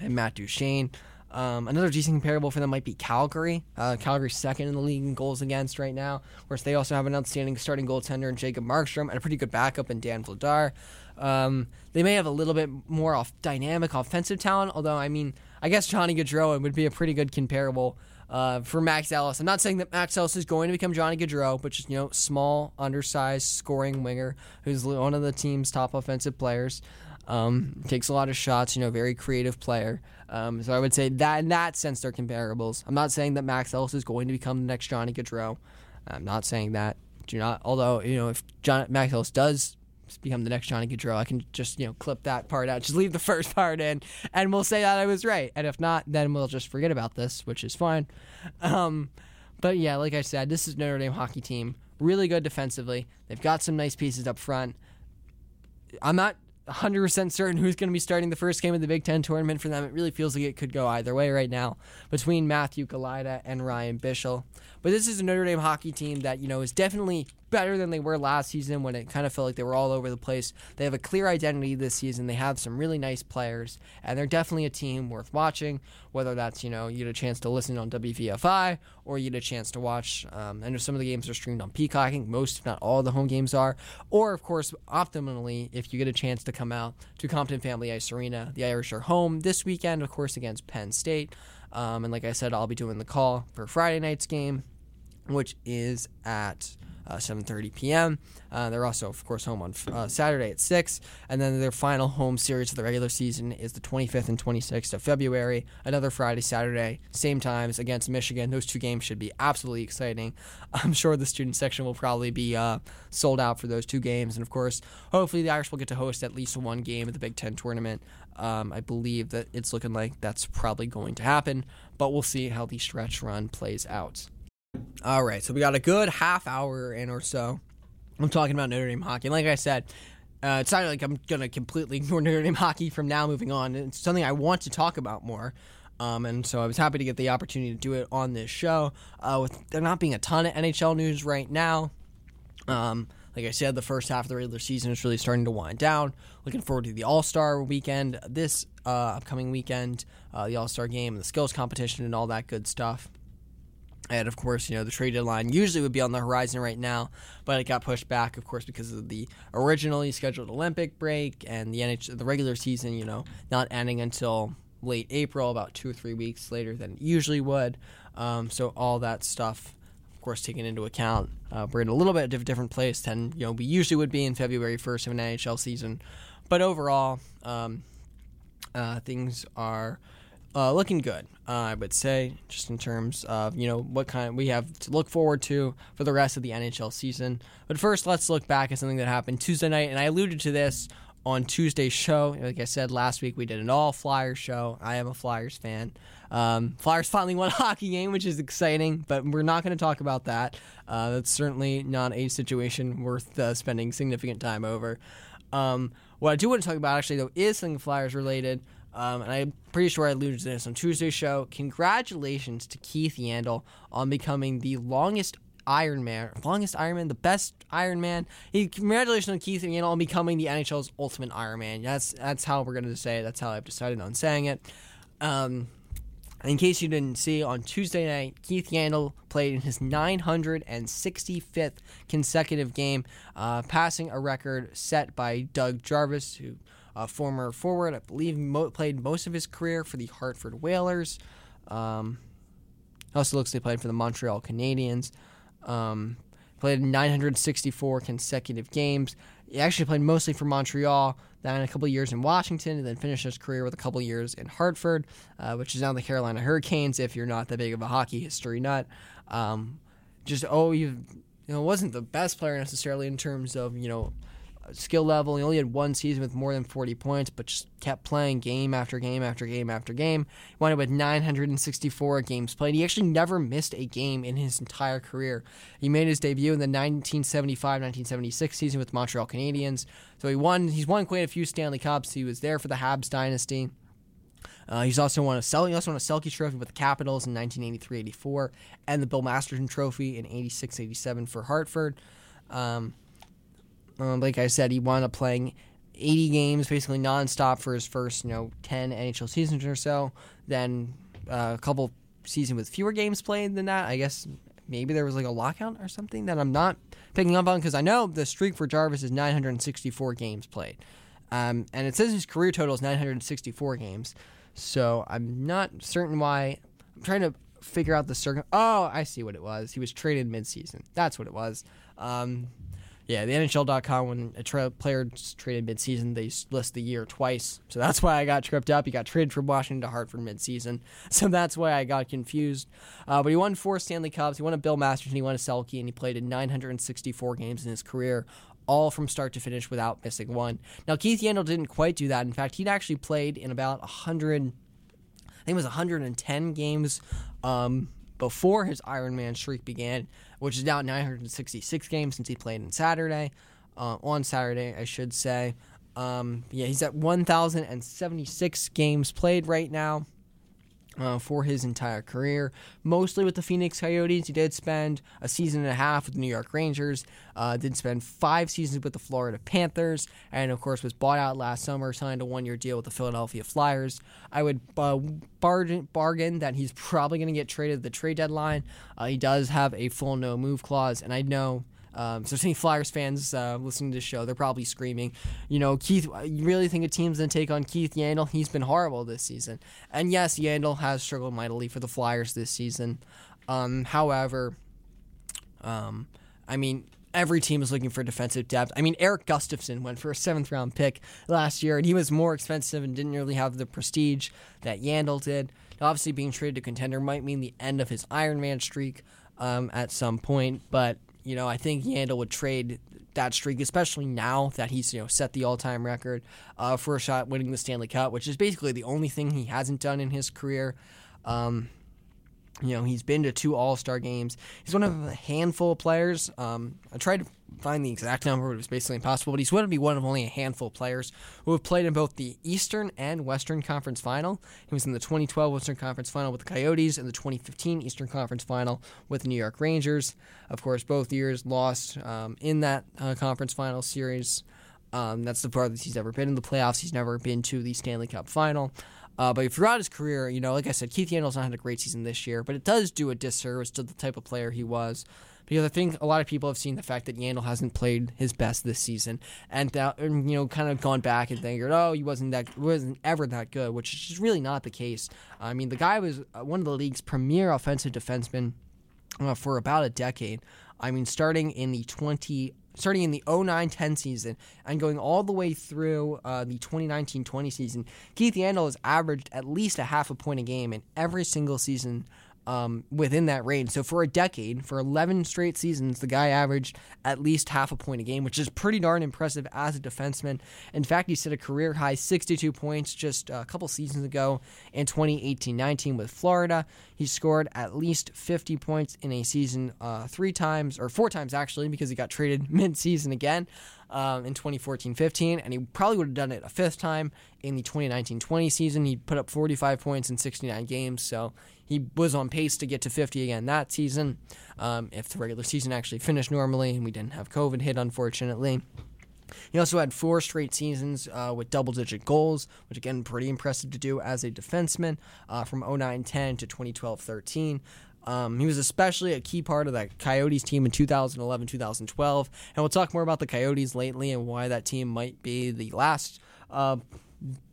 and Matt Duchene. Um, another decent comparable for them might be Calgary. Uh, Calgary's second in the league in goals against right now. Course, they also have an outstanding starting goaltender in Jacob Markstrom and a pretty good backup in Dan Vladar. Um, they may have a little bit more off dynamic offensive talent, although I mean, I guess Johnny Gaudreau would be a pretty good comparable uh, for Max Ellis. I'm not saying that Max Ellis is going to become Johnny Gaudreau, but just you know, small, undersized, scoring winger who's one of the team's top offensive players. Um, takes a lot of shots, you know, very creative player. Um, so I would say that in that sense they're comparables. I'm not saying that Max Ellis is going to become the next Johnny Gaudreau. I'm not saying that. Do not. Although you know, if John Max Ellis does become the next Johnny Gaudreau, I can just you know clip that part out, *laughs* just leave the first part in, and we'll say that I was right. And if not, then we'll just forget about this, which is fine. Um, but yeah, like I said, this is Notre Dame hockey team, really good defensively. They've got some nice pieces up front. I'm not 100% certain who's going to be starting the first game of the Big Ten tournament for them. It really feels like it could go either way right now between Matthew Galajda and Ryan Bischel. But this is a Notre Dame hockey team that, you know, is definitely better than they were last season when it kind of felt like they were all over the place. They have a clear identity this season. They have some really nice players, and they're definitely a team worth watching, whether that's, you know, you get a chance to listen on WVFI or you get a chance to watch. Um, I know some of the games are streamed on Peacock. I think most, if not all, the home games are. Or, of course, optimally, if you get a chance to come out to Compton Family Ice Arena, the Irish are home this weekend, of course, against Penn State. Um, and like I said, I'll be doing the call for Friday night's game which is at uh, 7:30 p.m. Uh, they're also, of course, home on uh, Saturday at six, and then their final home series of the regular season is the 25th and 26th of February. Another Friday, Saturday, same times against Michigan. Those two games should be absolutely exciting. *laughs* I'm sure the student section will probably be uh, sold out for those two games, and of course, hopefully the Irish will get to host at least one game at the Big Ten tournament. Um, I believe that it's looking like that's probably going to happen, but we'll see how the stretch run plays out. All right, so we got a good half hour in or so. I'm talking about Notre Dame hockey. And like I said, uh, it's not like I'm going to completely *laughs* ignore Notre Dame hockey from now moving on. It's something I want to talk about more. Um, and so I was happy to get the opportunity to do it on this show. Uh, with there not being a ton of NHL news right now, um, like I said, the first half of the regular season is really starting to wind down. Looking forward to the All Star weekend this uh, upcoming weekend, uh, the All Star game, the skills competition, and all that good stuff. And of course, you know, the trade deadline usually would be on the horizon right now, but it got pushed back, of course, because of the originally scheduled Olympic break and the NH- the regular season, you know, not ending until late April, about two or three weeks later than it usually would. Um, so all that stuff, of course, taken into account, uh, we're in a little bit of a different place than you know we usually would be in February 1st of an NHL season. But overall, um, uh, things are uh, looking good, uh, I would say, just in terms of you know what kind we have to look forward to for the rest of the NHL season. But first, let's look back at something that happened Tuesday night, and I alluded to this on Tuesday's show. Like I said last week, we did an all Flyers show. I am a Flyers fan. Um, Flyers finally *laughs* won a hockey game, which is exciting, but we're not going to talk about that. Uh, that's certainly not a situation worth uh, spending significant time over. Um, what I do want to talk about, actually, though, is something Flyers related. Um, and I'm pretty sure I alluded to this on Tuesday's show. Congratulations to Keith Yandle on becoming the longest Ironman, longest Ironman, the best Ironman. He, congratulations to Keith Yandle on becoming the NHL's ultimate Ironman. That's that's how we're gonna say it. That's how I've decided on saying it. Um, in case you didn't see, on Tuesday night, Keith Yandle played in his 965th consecutive game, uh, passing a record set by Doug Jarvis, who a former forward. I believe mo- played most of his career for the Hartford Whalers. Um, also looks like he played for the Montreal Canadiens. Um, played 964 consecutive games. He actually played mostly for Montreal, then a couple years in Washington, and then finished his career with a couple years in Hartford, uh, which is now the Carolina Hurricanes. If you're not that big of a hockey history nut, um, just oh, you you know wasn't the best player necessarily in terms of you know skill level. He only had one season with more than 40 points, but just kept playing game after game after game after game. He wound up with 964 games played. He actually never missed a game in his entire career. He made his debut in the 1975-1976 season with Montreal Canadiens. So he won. He's won quite a few Stanley Cups. He was there for the Habs dynasty. Uh, he's also won a Sel- he also won a Selke Trophy with the Capitals in 1983-84 and the Bill Masterton Trophy in 86-87 for Hartford. Um, um, like I said, he wound up playing 80 games basically nonstop for his first, you know, 10 NHL seasons or so. Then uh, a couple seasons with fewer games played than that. I guess maybe there was like a lockout or something that I'm not picking up on because I know the streak for Jarvis is 964 games played. Um, and it says his career total is 964 games. So I'm not certain why. I'm trying to figure out the circum. Oh, I see what it was. He was traded midseason. That's what it was. Um, yeah, the NHL.com when a tra- player traded midseason, they list the year twice. So that's why I got tripped up. He got traded from Washington to Hartford midseason. *laughs* So that's why I got confused. Uh, but he won four Stanley Cups. He won a Bill Masterton. He won a Selke, and he played in 964 games in his career, all from start to finish without missing one. Now, Keith Yandle didn't quite do that. In fact, he'd actually played in about 100, I think it was 110 games um, before his Ironman streak began, which is now 966 games since he played on Saturday. Uh, on Saturday, I should say. Um, yeah, he's at 1,076 games played right now uh, for his entire career, mostly with the Phoenix Coyotes. He did spend a season and a half with the New York Rangers, uh, did spend five seasons with the Florida Panthers, and of course was bought out last summer, signed a one year deal with the Philadelphia Flyers. I would uh, bargain, bargain that he's probably going to get traded at the trade deadline. Uh, he does have a full no move clause, and I know um, so, if any Flyers fans uh, listening to the show, they're probably screaming, you know, Keith, you really think a team's going to take on Keith Yandle? He's been horrible this season. And yes, Yandle has struggled mightily for the Flyers this season. Um, however, um, I mean, every team is looking for defensive depth. I mean, Eric Gustafson went for a seventh round pick last year, and he was more expensive and didn't really have the prestige that Yandle did. Obviously, being traded to contender might mean the end of his Ironman streak um, at some point, but you know, I think Yandle would trade that streak, especially now that he's you know set the all-time record uh, for a shot winning the Stanley Cup, which is basically the only thing he hasn't done in his career. Um, you know, he's been to two All Star games. He's one of a handful of players. Um, I tried to find the exact number, but it was basically impossible. But he's going to be one of only a handful of players who have played in both the Eastern and Western Conference Final. He was in the 2012 Western Conference Final with the Coyotes and the 2015 Eastern Conference Final with the New York Rangers. Of course, both years lost um, in that uh, conference final series. Um, that's the farthest he's ever been in the playoffs. He's never been to the Stanley Cup final. Uh, but throughout his career, you know, like I said, Keith Yandle's not had a great season this year, but it does do a disservice to the type of player he was. Because I think a lot of people have seen the fact that Yandle hasn't played his best this season, and that, you know, kind of gone back and thinking, oh, he wasn't that, wasn't ever that good, which is just really not the case. I mean, the guy was uh, one of the league's premier offensive defensemen uh, for about a decade. I mean, starting in the 20 starting in the 09-10 season and going all the way through uh, the 2019-20 season, Keith Yandle has averaged at least a half a point a game in every single season um, within that range. So for a decade, for 11 straight seasons, the guy averaged at least half a point a game, which is pretty darn impressive as a defenseman. In fact, he set a career high 62 points just a couple seasons ago in 2018-19 with Florida. He scored at least 50 points in a season uh, three times, or four times actually, because he got traded *laughs* mid-season again um, in 2014-15, and he probably would have done it a fifth time in the 2019-20 season. He put up 45 points in 69 games, so he was on pace to get to 50 again that season um, if the regular season actually finished normally and we didn't have COVID hit, unfortunately. He also had four straight seasons uh, with double digit goals, which again, pretty impressive to do as a defenseman uh, from 09 10 to 2012 13. Um, he was especially a key part of that Coyotes team in 2011 2012. And we'll talk more about the Coyotes lately and why that team might be the last uh,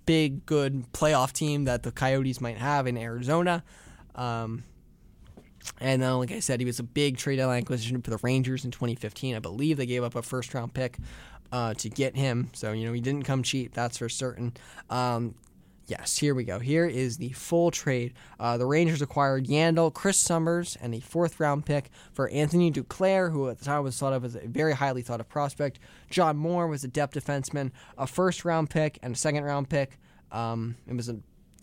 big, good playoff team that the Coyotes might have in Arizona. Um, and then, like I said, he was a big trade acquisition for the Rangers in 2015. I believe they gave up a first round pick uh, to get him. So, you know, he didn't come cheap, that's for certain. Um, yes, here we go. Here is the full trade. Uh, the Rangers acquired Yandle, Chris Summers, and a fourth round pick for Anthony Duclair, who at the time was thought of as a very highly thought of prospect. John Moore was a depth defenseman, a first round pick, and a second round pick. Um, it was a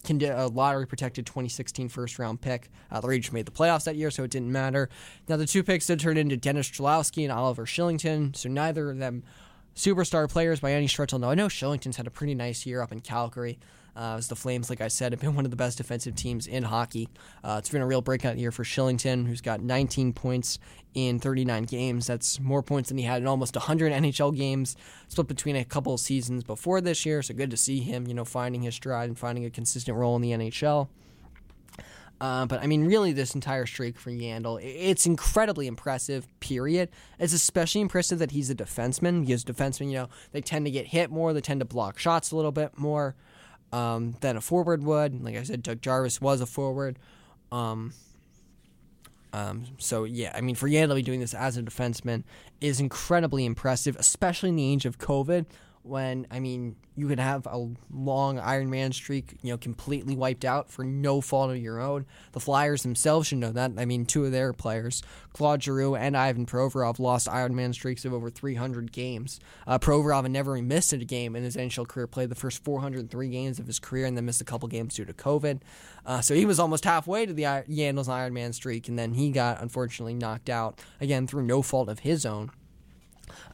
a lottery protected 2016 first round pick. Uh, the Rangers made the playoffs that year, so it didn't matter. Now, the two picks did turn into Dennis Cholowski and Oliver Kylington, so neither of them superstar players by any stretch. Although I know Kylington's had a pretty nice year up in Calgary. Uh, as the Flames, like I said, have been *laughs* one of the best defensive teams in hockey. Uh, it's been a real breakout year for Kylington, who's got 19 points in 39 games. That's more points than he had in almost 100 *laughs* NHL games, split between a couple of seasons before this year. So good to see him, you know, finding his stride and finding a consistent role in the NHL. Uh, but I mean, really, this entire streak for Yandle, it's incredibly impressive. Period. It's especially impressive that he's a defenseman because defensemen, you know, they tend to get hit more, they tend to block shots a little bit more um, than a forward would. Like I said, Doug Jarvis was a forward. Um, um, so yeah, I mean, for Yandle to be doing this as a defenseman is incredibly impressive, especially in the age of COVID when I mean you could have a long Iron Man streak, you know, completely wiped out for no fault of your own. The Flyers themselves should know that. I mean, two of their players, Claude Giroux and Ivan Provorov, lost Iron Man streaks of over 300 games. Uh, Provorov never missed a game in his NHL career, played the first 403 games of his career, and then missed a couple games due to COVID. Uh, so he was almost halfway to the Yandle's Iron Man streak, and then he got unfortunately knocked out again through no fault of his own.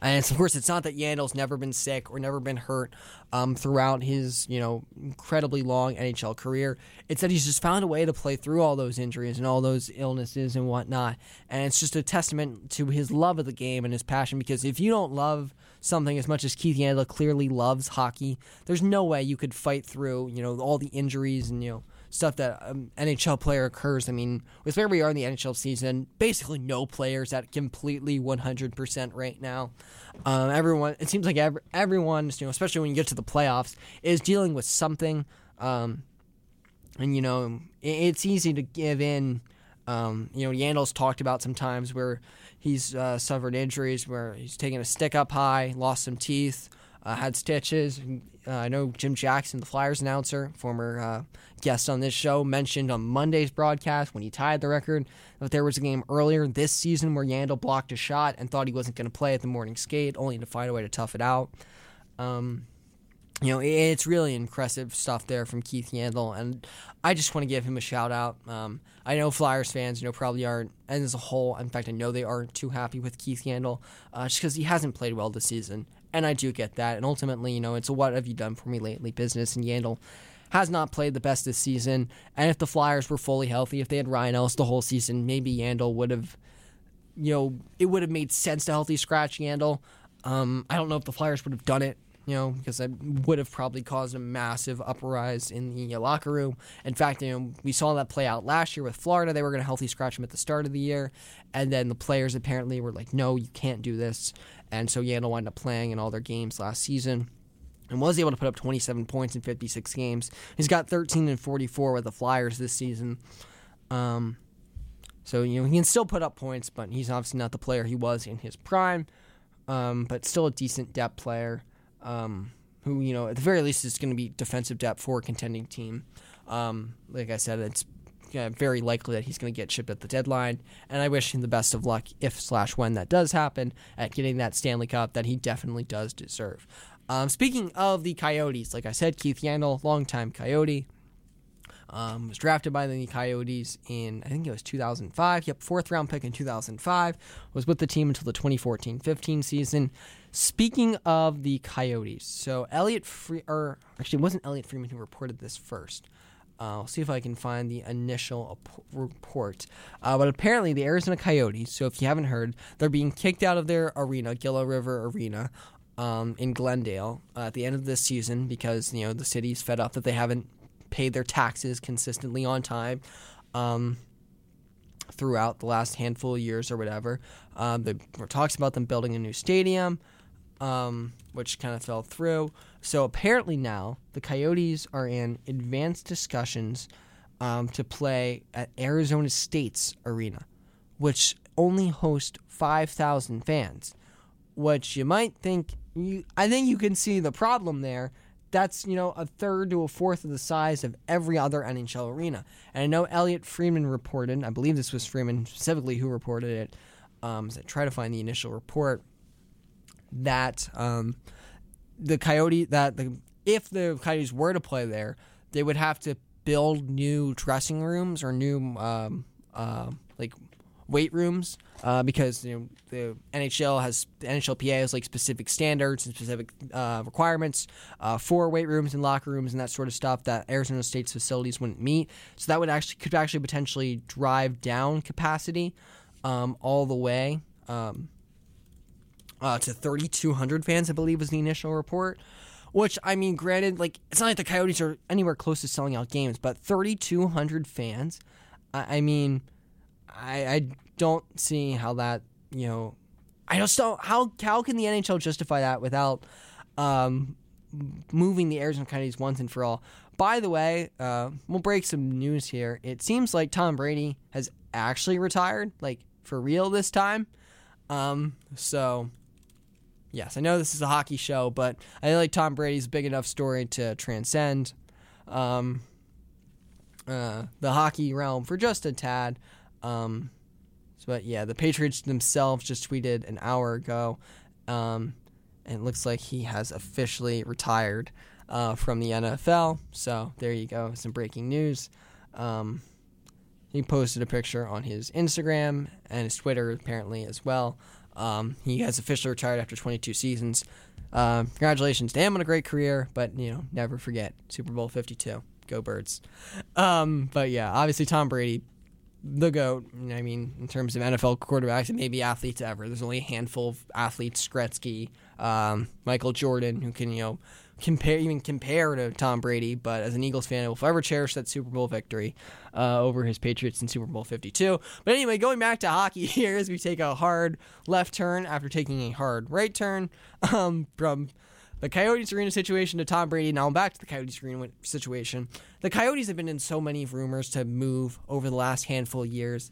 And of course, it's not that Yandle's never been sick or never been hurt um, throughout his, you know, incredibly long NHL career. It's that he's just found a way to play through all those injuries and all those illnesses and whatnot. And it's just a testament to his love of the game and his passion. Because if you don't love something as much as Keith Yandle clearly loves hockey, there's no way you could fight through, you know, all the injuries and you know stuff that um, NHL player occurs. I mean, with where we are in the NHL season, basically no players at completely 100% right now. Um, everyone, it seems like every, everyone, you know, especially when you get to the playoffs, is dealing with something. Um, and you know, it, it's easy to give in. Um, you know, Yandle's talked about sometimes where he's uh, suffered injuries, where he's taken a stick up high, lost some teeth, uh, had stitches. Uh, I know Jim Jackson, the Flyers announcer, former uh, guest on this show, mentioned on Monday's broadcast when he tied the record that there was a game earlier this season where Yandle blocked a shot and thought he wasn't going to play at the morning skate, only to find a way to tough it out. Um, you know, it's really impressive stuff there from Keith Yandle, and I just want to give him a shout out. Um, I know Flyers fans, you know, probably aren't, and as a whole, in fact, I know they aren't too happy with Keith Yandle, uh, just because he hasn't played well this season, and I do get that. And ultimately, you know, it's a what have you done for me lately business, and Yandle has not played the best this season. And if the Flyers were fully healthy, if they had Ryan Ellis the whole season, maybe Yandle would have, you know, it would have made sense to healthy scratch Yandle. Um, I don't know if the Flyers would have done it you know, because that would have probably caused a massive uprise in the locker room. In fact, you know, we saw that play out last year with Florida. They were going to healthy scratch him at the start of the year, and then the players apparently were like, "No, you can't do this," and so Yandle wound up playing in all their games last season. And was able to put up 27 points in 56 games. He's got 13 and 44 with the Flyers this season. Um, so you know he can still put up points, but he's obviously not the player he was in his prime. Um, but still a decent depth player um, who you know at the very least is going to be defensive depth for a contending team. Um, like I said, it's very likely that he's going to get shipped at the deadline, and I wish him the best of luck if slash when that does happen at getting that Stanley Cup that he definitely does deserve. Um, speaking of the Coyotes, like I said, Keith Yandle, longtime Coyote, um, was drafted by the Coyotes in, I think it was 2005. Yep, fourth round pick in 2005. Was with the team until the 2014 15 season. Speaking of the Coyotes, so Elliot Free, or actually, it wasn't Elliotte Friedman who reported this first. Uh, I'll see if I can find the initial report. Uh, but apparently, the Arizona Coyotes, so if you haven't heard, they're being kicked out of their arena, Gila River Arena, um, in Glendale uh, at the end of this season because, you know, the city's fed up that they haven't paid their taxes consistently on time um, throughout the last handful of years or whatever. Um, there were talks about them building a new stadium, um, which kind of fell through. So apparently now the Coyotes are in advanced discussions um, to play at Arizona State's arena, which only hosts 5,000 fans. Which you might think, you, I think you can see the problem there that's you know a third to a fourth of the size of every other NHL arena. And I know Elliotte Friedman reported, I believe this was Friedman specifically who reported it. Um, so I try to find the initial report that um, the Coyote that the if the Coyotes were to play there, they would have to build new dressing rooms or new um, uh, like weight rooms uh, because you know the NHL has the NHLPA has like specific standards and specific uh, requirements uh, for weight rooms and locker rooms and that sort of stuff that Arizona State's facilities wouldn't meet. So that would actually could actually potentially drive down capacity um, all the way um, uh, to 3,200 fans. I believe was the initial report. Which I mean, granted, like it's not like the Coyotes are anywhere close to selling out games, but 3,200 fans I, I mean, I, I don't see how that you know. I just don't how how can the NHL justify that without um, moving the Arizona Coyotes once and for all. By the way, uh, we'll break some news here. It seems like Tom Brady has actually retired, like for real this time. Um, so, yes, I know this is a hockey show, but I feel like Tom Brady's big enough story to transcend um, uh, the hockey realm for just a tad. Um, but yeah, the Patriots themselves just tweeted an hour ago. Um, and it looks like he has officially retired uh, from the NFL. So there you go, some breaking news. Um, he posted a picture on his Instagram and his Twitter apparently as well. Um, he has officially retired after 22 seasons. Uh, congratulations to him on a great career, but you know, never forget Super Bowl 52. Go Birds. Um, but yeah, obviously Tom Brady the goat. I mean, in terms of NFL quarterbacks and maybe athletes ever, there's only a handful of athletes: Gretzky, um, Michael Jordan, who can you know compare even compare to Tom Brady. But as an Eagles fan, I will forever cherish that Super Bowl victory uh, over his Patriots in Super Bowl 52. But anyway, going back to hockey *laughs* here as we take a hard left turn after taking a hard right turn *laughs* um, from the Coyotes arena situation to Tom Brady. Now I'm back to the Coyotes arena situation. The Coyotes have been in so many rumors to move over the last handful of years.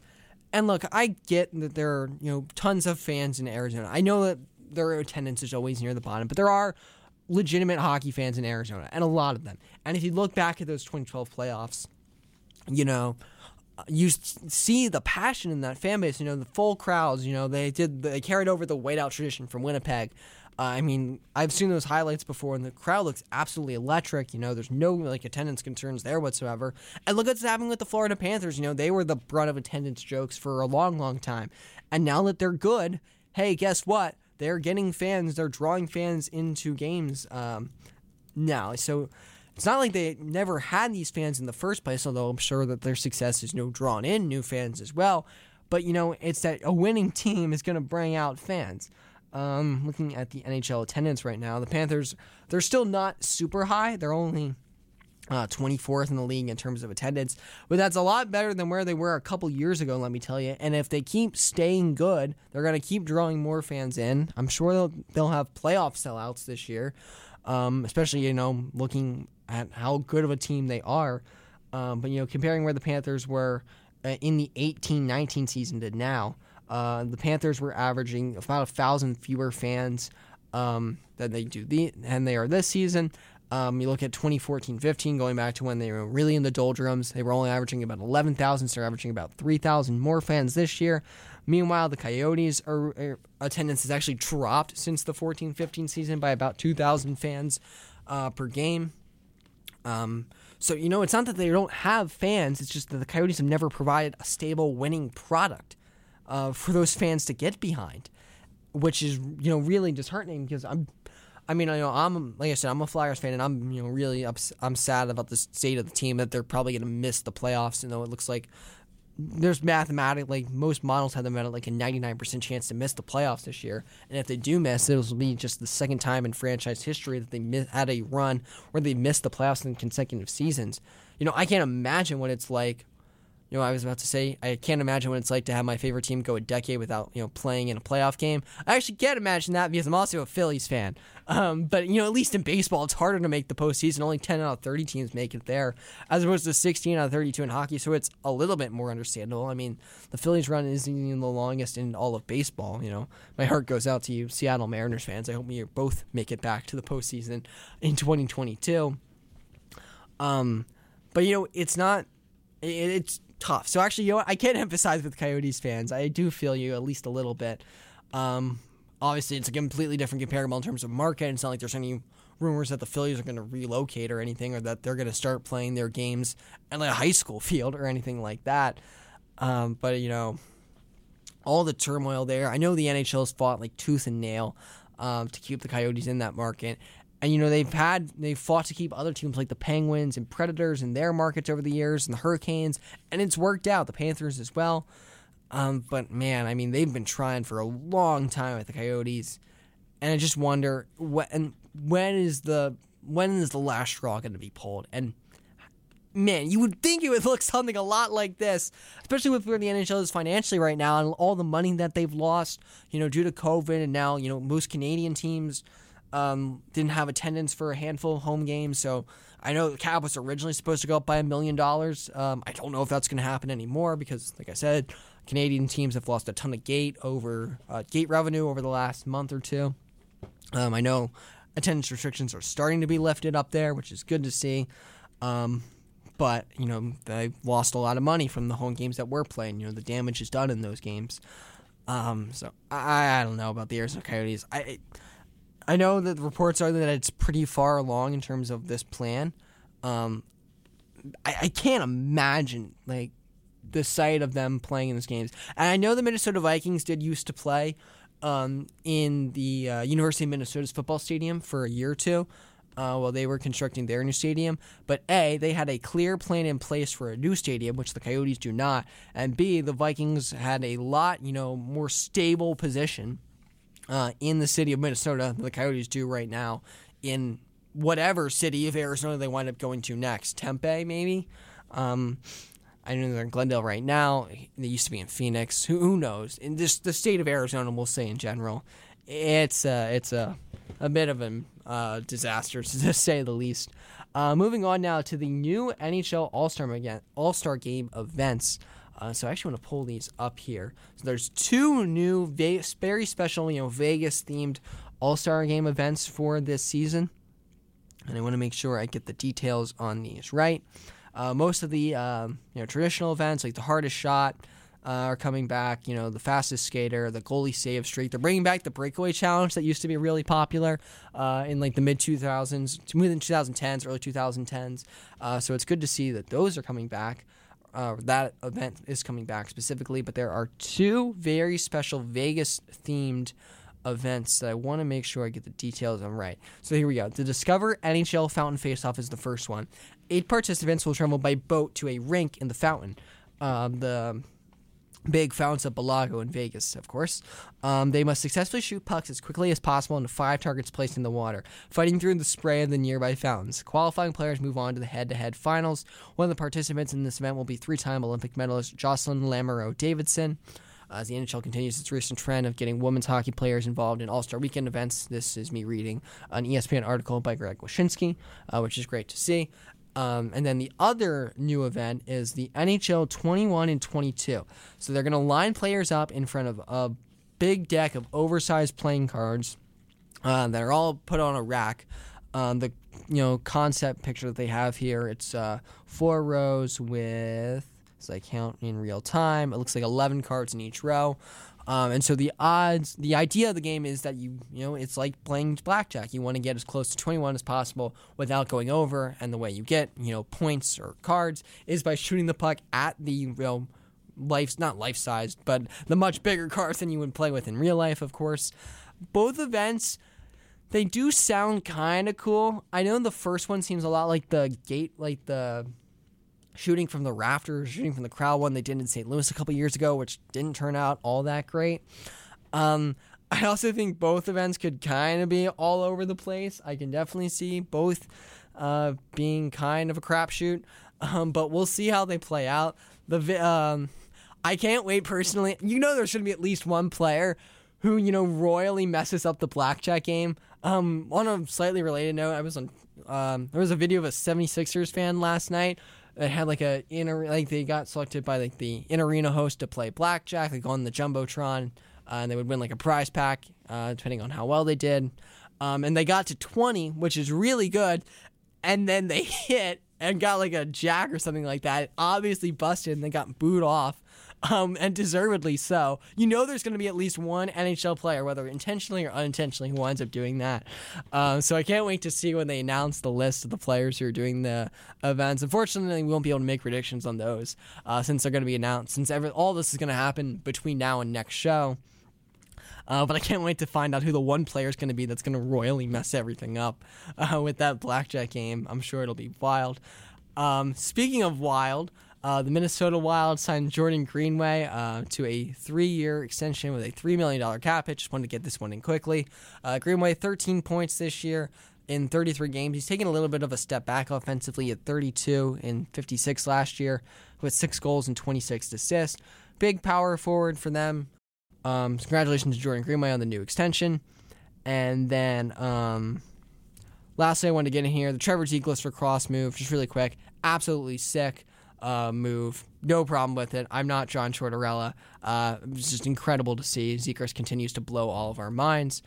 And look, I get that there are, you know, tons of fans in Arizona. I know that their attendance is always near the bottom, but there are legitimate hockey fans in Arizona, and a lot of them. And if you look back at those 2012 playoffs, you know, you see the passion in that fan base. You know, the full crowds. You know, they did they carried over the whiteout tradition from Winnipeg. Uh, I mean, I've seen those highlights before, and the crowd looks absolutely electric. You know, there's no like attendance concerns there whatsoever. And look what's happening with the Florida Panthers. You know, they were the brunt of attendance jokes for a long, long time, and now that they're good, hey, guess what? They're getting fans. They're drawing fans into games um, now. So it's not like they never had these fans in the first place. Although I'm sure that their success is you know drawn in new fans as well. But you know, it's that a winning team is going to bring out fans. Um, looking at the NHL attendance right now, the Panthers they're still not super high. They're only uh, 24th in the league in terms of attendance, but that's a lot better than where they were a couple years ago. Let me tell you. And if they keep staying good, they're going to keep drawing more fans in. I'm sure they'll they'll have playoff sellouts this year, um, especially you know looking at how good of a team they are. Um, but you know, comparing where the Panthers were uh, in the 18-19 season to now, uh, the Panthers were averaging about a thousand fewer fans um, than they do the and they are this season. Um, you look at 2014-15, going back to when they were really in the doldrums. They were only averaging about 11,000, so they're averaging about 3,000 more fans this year. Meanwhile, the Coyotes' are, are, attendance has actually dropped since the 14-15 season by about 2,000 fans uh, per game. Um, so you know, it's not that they don't have fans; it's just that the Coyotes have never provided a stable, winning product uh, for those fans to get behind, which is you know really disheartening because I'm. I mean, you know, I'm like I said, I'm a Flyers fan, and I'm you know really ups- I'm sad about the state of the team that they're probably going to miss the playoffs. You know, it looks like there's mathematically most models have them at like a 99% chance to miss the playoffs this year, and if they do miss, it will be just the second time in franchise history that they miss, had a run where they missed the playoffs in consecutive seasons. You know, I can't imagine what it's like you know, I was about to say, I can't imagine what it's like to have my favorite team go a decade without, you know, playing in a playoff game. I actually can't imagine that because I'm also a Phillies fan. Um, but, you know, at least in baseball, it's harder to make the postseason. Only 10 out of 30 teams make it there, as opposed to 16 out of 32 in hockey. So it's a little bit more understandable. I mean, the Phillies run isn't even the longest in all of baseball. You know, my heart goes out to you, Seattle Mariners fans. I hope you both make it back to the postseason in 2022. Um, but, you know, it's not. it's tough. So actually, you know? I can't *laughs* emphasize with Coyotes fans. I do feel you at least a little bit. Um, obviously, it's a completely different comparable in terms of market. It's not like there's any rumors that the Phillies are going to relocate or anything, or that they're going to start playing their games at like a high school *laughs* field or anything like that. Um, but you know, all the turmoil there. I know the NHL has fought like tooth and nail um, to keep the Coyotes in that market, and you know they've had they've fought to keep other teams like the Penguins and Predators in their markets over the years, and the Hurricanes, and it's worked out. The Panthers as well. Um, but man, I mean, they've been trying for a long time with the Coyotes, and I just wonder when when is the when is the last straw going to be pulled? And man, you would think it would look something a lot like this, especially with where the NHL is financially right now and all the money that they've lost, you know, due to COVID, and now you know most Canadian teams um, didn't have attendance for a handful of home games. So I know the cap was originally supposed to go up by a million dollars. Um, I don't know if that's going to happen anymore because, like I said, Canadian teams have lost a ton of gate over uh, gate revenue over the last month or two. Um, I know attendance restrictions are starting to be lifted up there, which is good to see. Um, but you know they lost a lot of money from the home games that we're playing. You know the damage is done in those games. Um, so I, I don't know about the Arizona Coyotes. I I know that the reports are that it's pretty far along in terms of this plan. Um, I, I can't imagine like the sight of them playing in these games. And I know the Minnesota Vikings did used to play um, in the uh, University of Minnesota's football stadium for a year or two uh, while they were constructing their new stadium. But A, they had a clear plan in place for a new stadium, which the Coyotes do not. And B, the Vikings had a lot, you know, more stable position uh, in the city of Minnesota the Coyotes do right now in whatever city of Arizona they wind up going to next. Tempe, maybe? Um, I know they're in Glendale right now. They used to be in Phoenix. Who, who knows? In this, the state of Arizona, we'll say in general, it's a, it's a, a bit of a uh, disaster *laughs* to say the least. Uh, moving on now to the new NHL All Star All Star Game events. Uh, so I actually want to pull these up here. So there's two new Vegas, very special, you know, Vegas themed All Star Game events for this season, and I want to make sure I get the details on these right. Uh, most of the um, you know traditional events like the hardest shot uh, are coming back. You know the fastest skater, the goalie save streak. They're bringing back the breakaway challenge that used to be really popular uh, in like the mid 2000s, mid 2010s, early 2010s. Uh, so it's good to see that those are coming back. Uh, that event is coming back specifically, but there are two very special Vegas themed events that I want to make sure I get the details on right. So here we go. The Discover NHL Fountain Faceoff is the first one. Eight participants will travel by boat to a rink in the fountain. Um, the big fountains of Bellagio in Vegas, of course. Um, they must successfully shoot pucks as quickly as possible into five targets placed in the water, fighting through the spray of the nearby fountains. Qualifying players move on to the head-to-head finals. One of the participants in this event will be three-time Olympic medalist Jocelyne Lamoureux-Davidson. As the NHL continues its recent trend of getting women's hockey players involved in All Star Weekend events, this is me reading an ESPN article by Greg Wyshynski, uh, which is great to see. Um, and then the other new event is the NHL 21 and 22. So they're going to line players up in front of a big deck of oversized playing cards uh, that are all put on a rack. Um, the you know concept picture that they have here, it's uh, four rows with, as I count in real time, it looks like 11 cards in each row. Um, and so the odds, the idea of the game is that you, you know, it's like playing blackjack. You want to get as close to 21 as possible without going over. And the way you get, you know, points or cards is by shooting the puck at the, you know, life's not life sized, but the much bigger cards than you would play with in real life, of course. Both events, they do sound kind of cool. I know the first one seems a lot like the gate, like the shooting from the rafters, shooting from the crowd one they did in St. Louis a couple years ago, which didn't turn out all that great. Um, *laughs* I also think both events could kind of be all over the place. I can definitely see both uh, being kind of a crapshoot, *laughs* um, but we'll see how they play out. The um, I can't wait personally. You know, there should be at least one player who you know royally messes up the blackjack game. Um, on a slightly related note, I was on. Um, there was a video of a 76ers fan last night that had like a in like they got selected by like the in arena host to play blackjack, like on the jumbotron, uh, and they would win like a prize pack, uh, depending on how well they did. Um, and they got to 20, which is really good, and then they *laughs* hit and got like a jack or something like that. It obviously busted, and they got booed off um, and deservedly so. You know, there's going to be at least one NHL player, whether intentionally or unintentionally, who winds up doing that. Um, so I can't wait to see when they announce the list of the players who are doing the events. Unfortunately, we won't be able to make predictions on those uh, since they're going to be announced. Since every, all this is going to happen between now and next show. Uh, but I can't wait to find out who the one player is going to be that's going to royally mess everything up uh, with that blackjack game. I'm sure it'll be wild. Um, speaking of wild, uh, the Minnesota Wild signed Jordan Greenway uh, to a three-year extension with a $3 million cap hit. Just wanted to get this one in quickly. Uh, Greenway, 13 points this year. in 33 games. He's taken a little bit of a step back offensively at 32 in 56 last year with six goals and 26 assists. Big power forward for them. Um, congratulations to Jordan Greenway on the new extension. And then, um, lastly, I wanted to get in here the Trevor Zegras lacrosse move, just really quick. Absolutely sick uh, move. No problem with it. I'm not John Tortorella. Uh, it's just incredible to see. Zegras continues to blow all of our minds.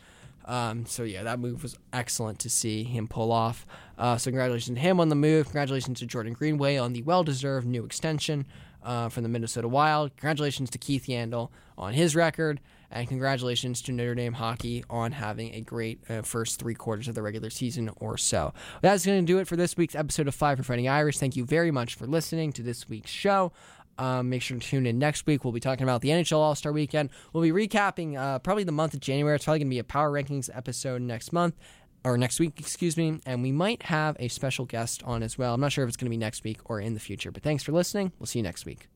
Um, so yeah, that move was excellent to see him pull off. Uh, so congratulations to him on the move. Congratulations to Jordan Greenway on the well-deserved new extension uh, from the Minnesota Wild. Congratulations to Keith Yandle on his record, and congratulations to Notre Dame hockey on having a great uh, first three quarters of the regular season or so. That's going to do it for this week's episode of Five for Fighting Irish. Thank you very much for listening to this week's show. Um, make sure to tune in next week. We'll be talking about the NHL All Star Weekend. We'll be recapping uh, probably the month of January. It's probably going to be a Power Rankings episode next month or next week, excuse me. And we might have a special guest on as well. I'm not sure if it's going to be next week or in the future. But thanks for listening. We'll see you next week.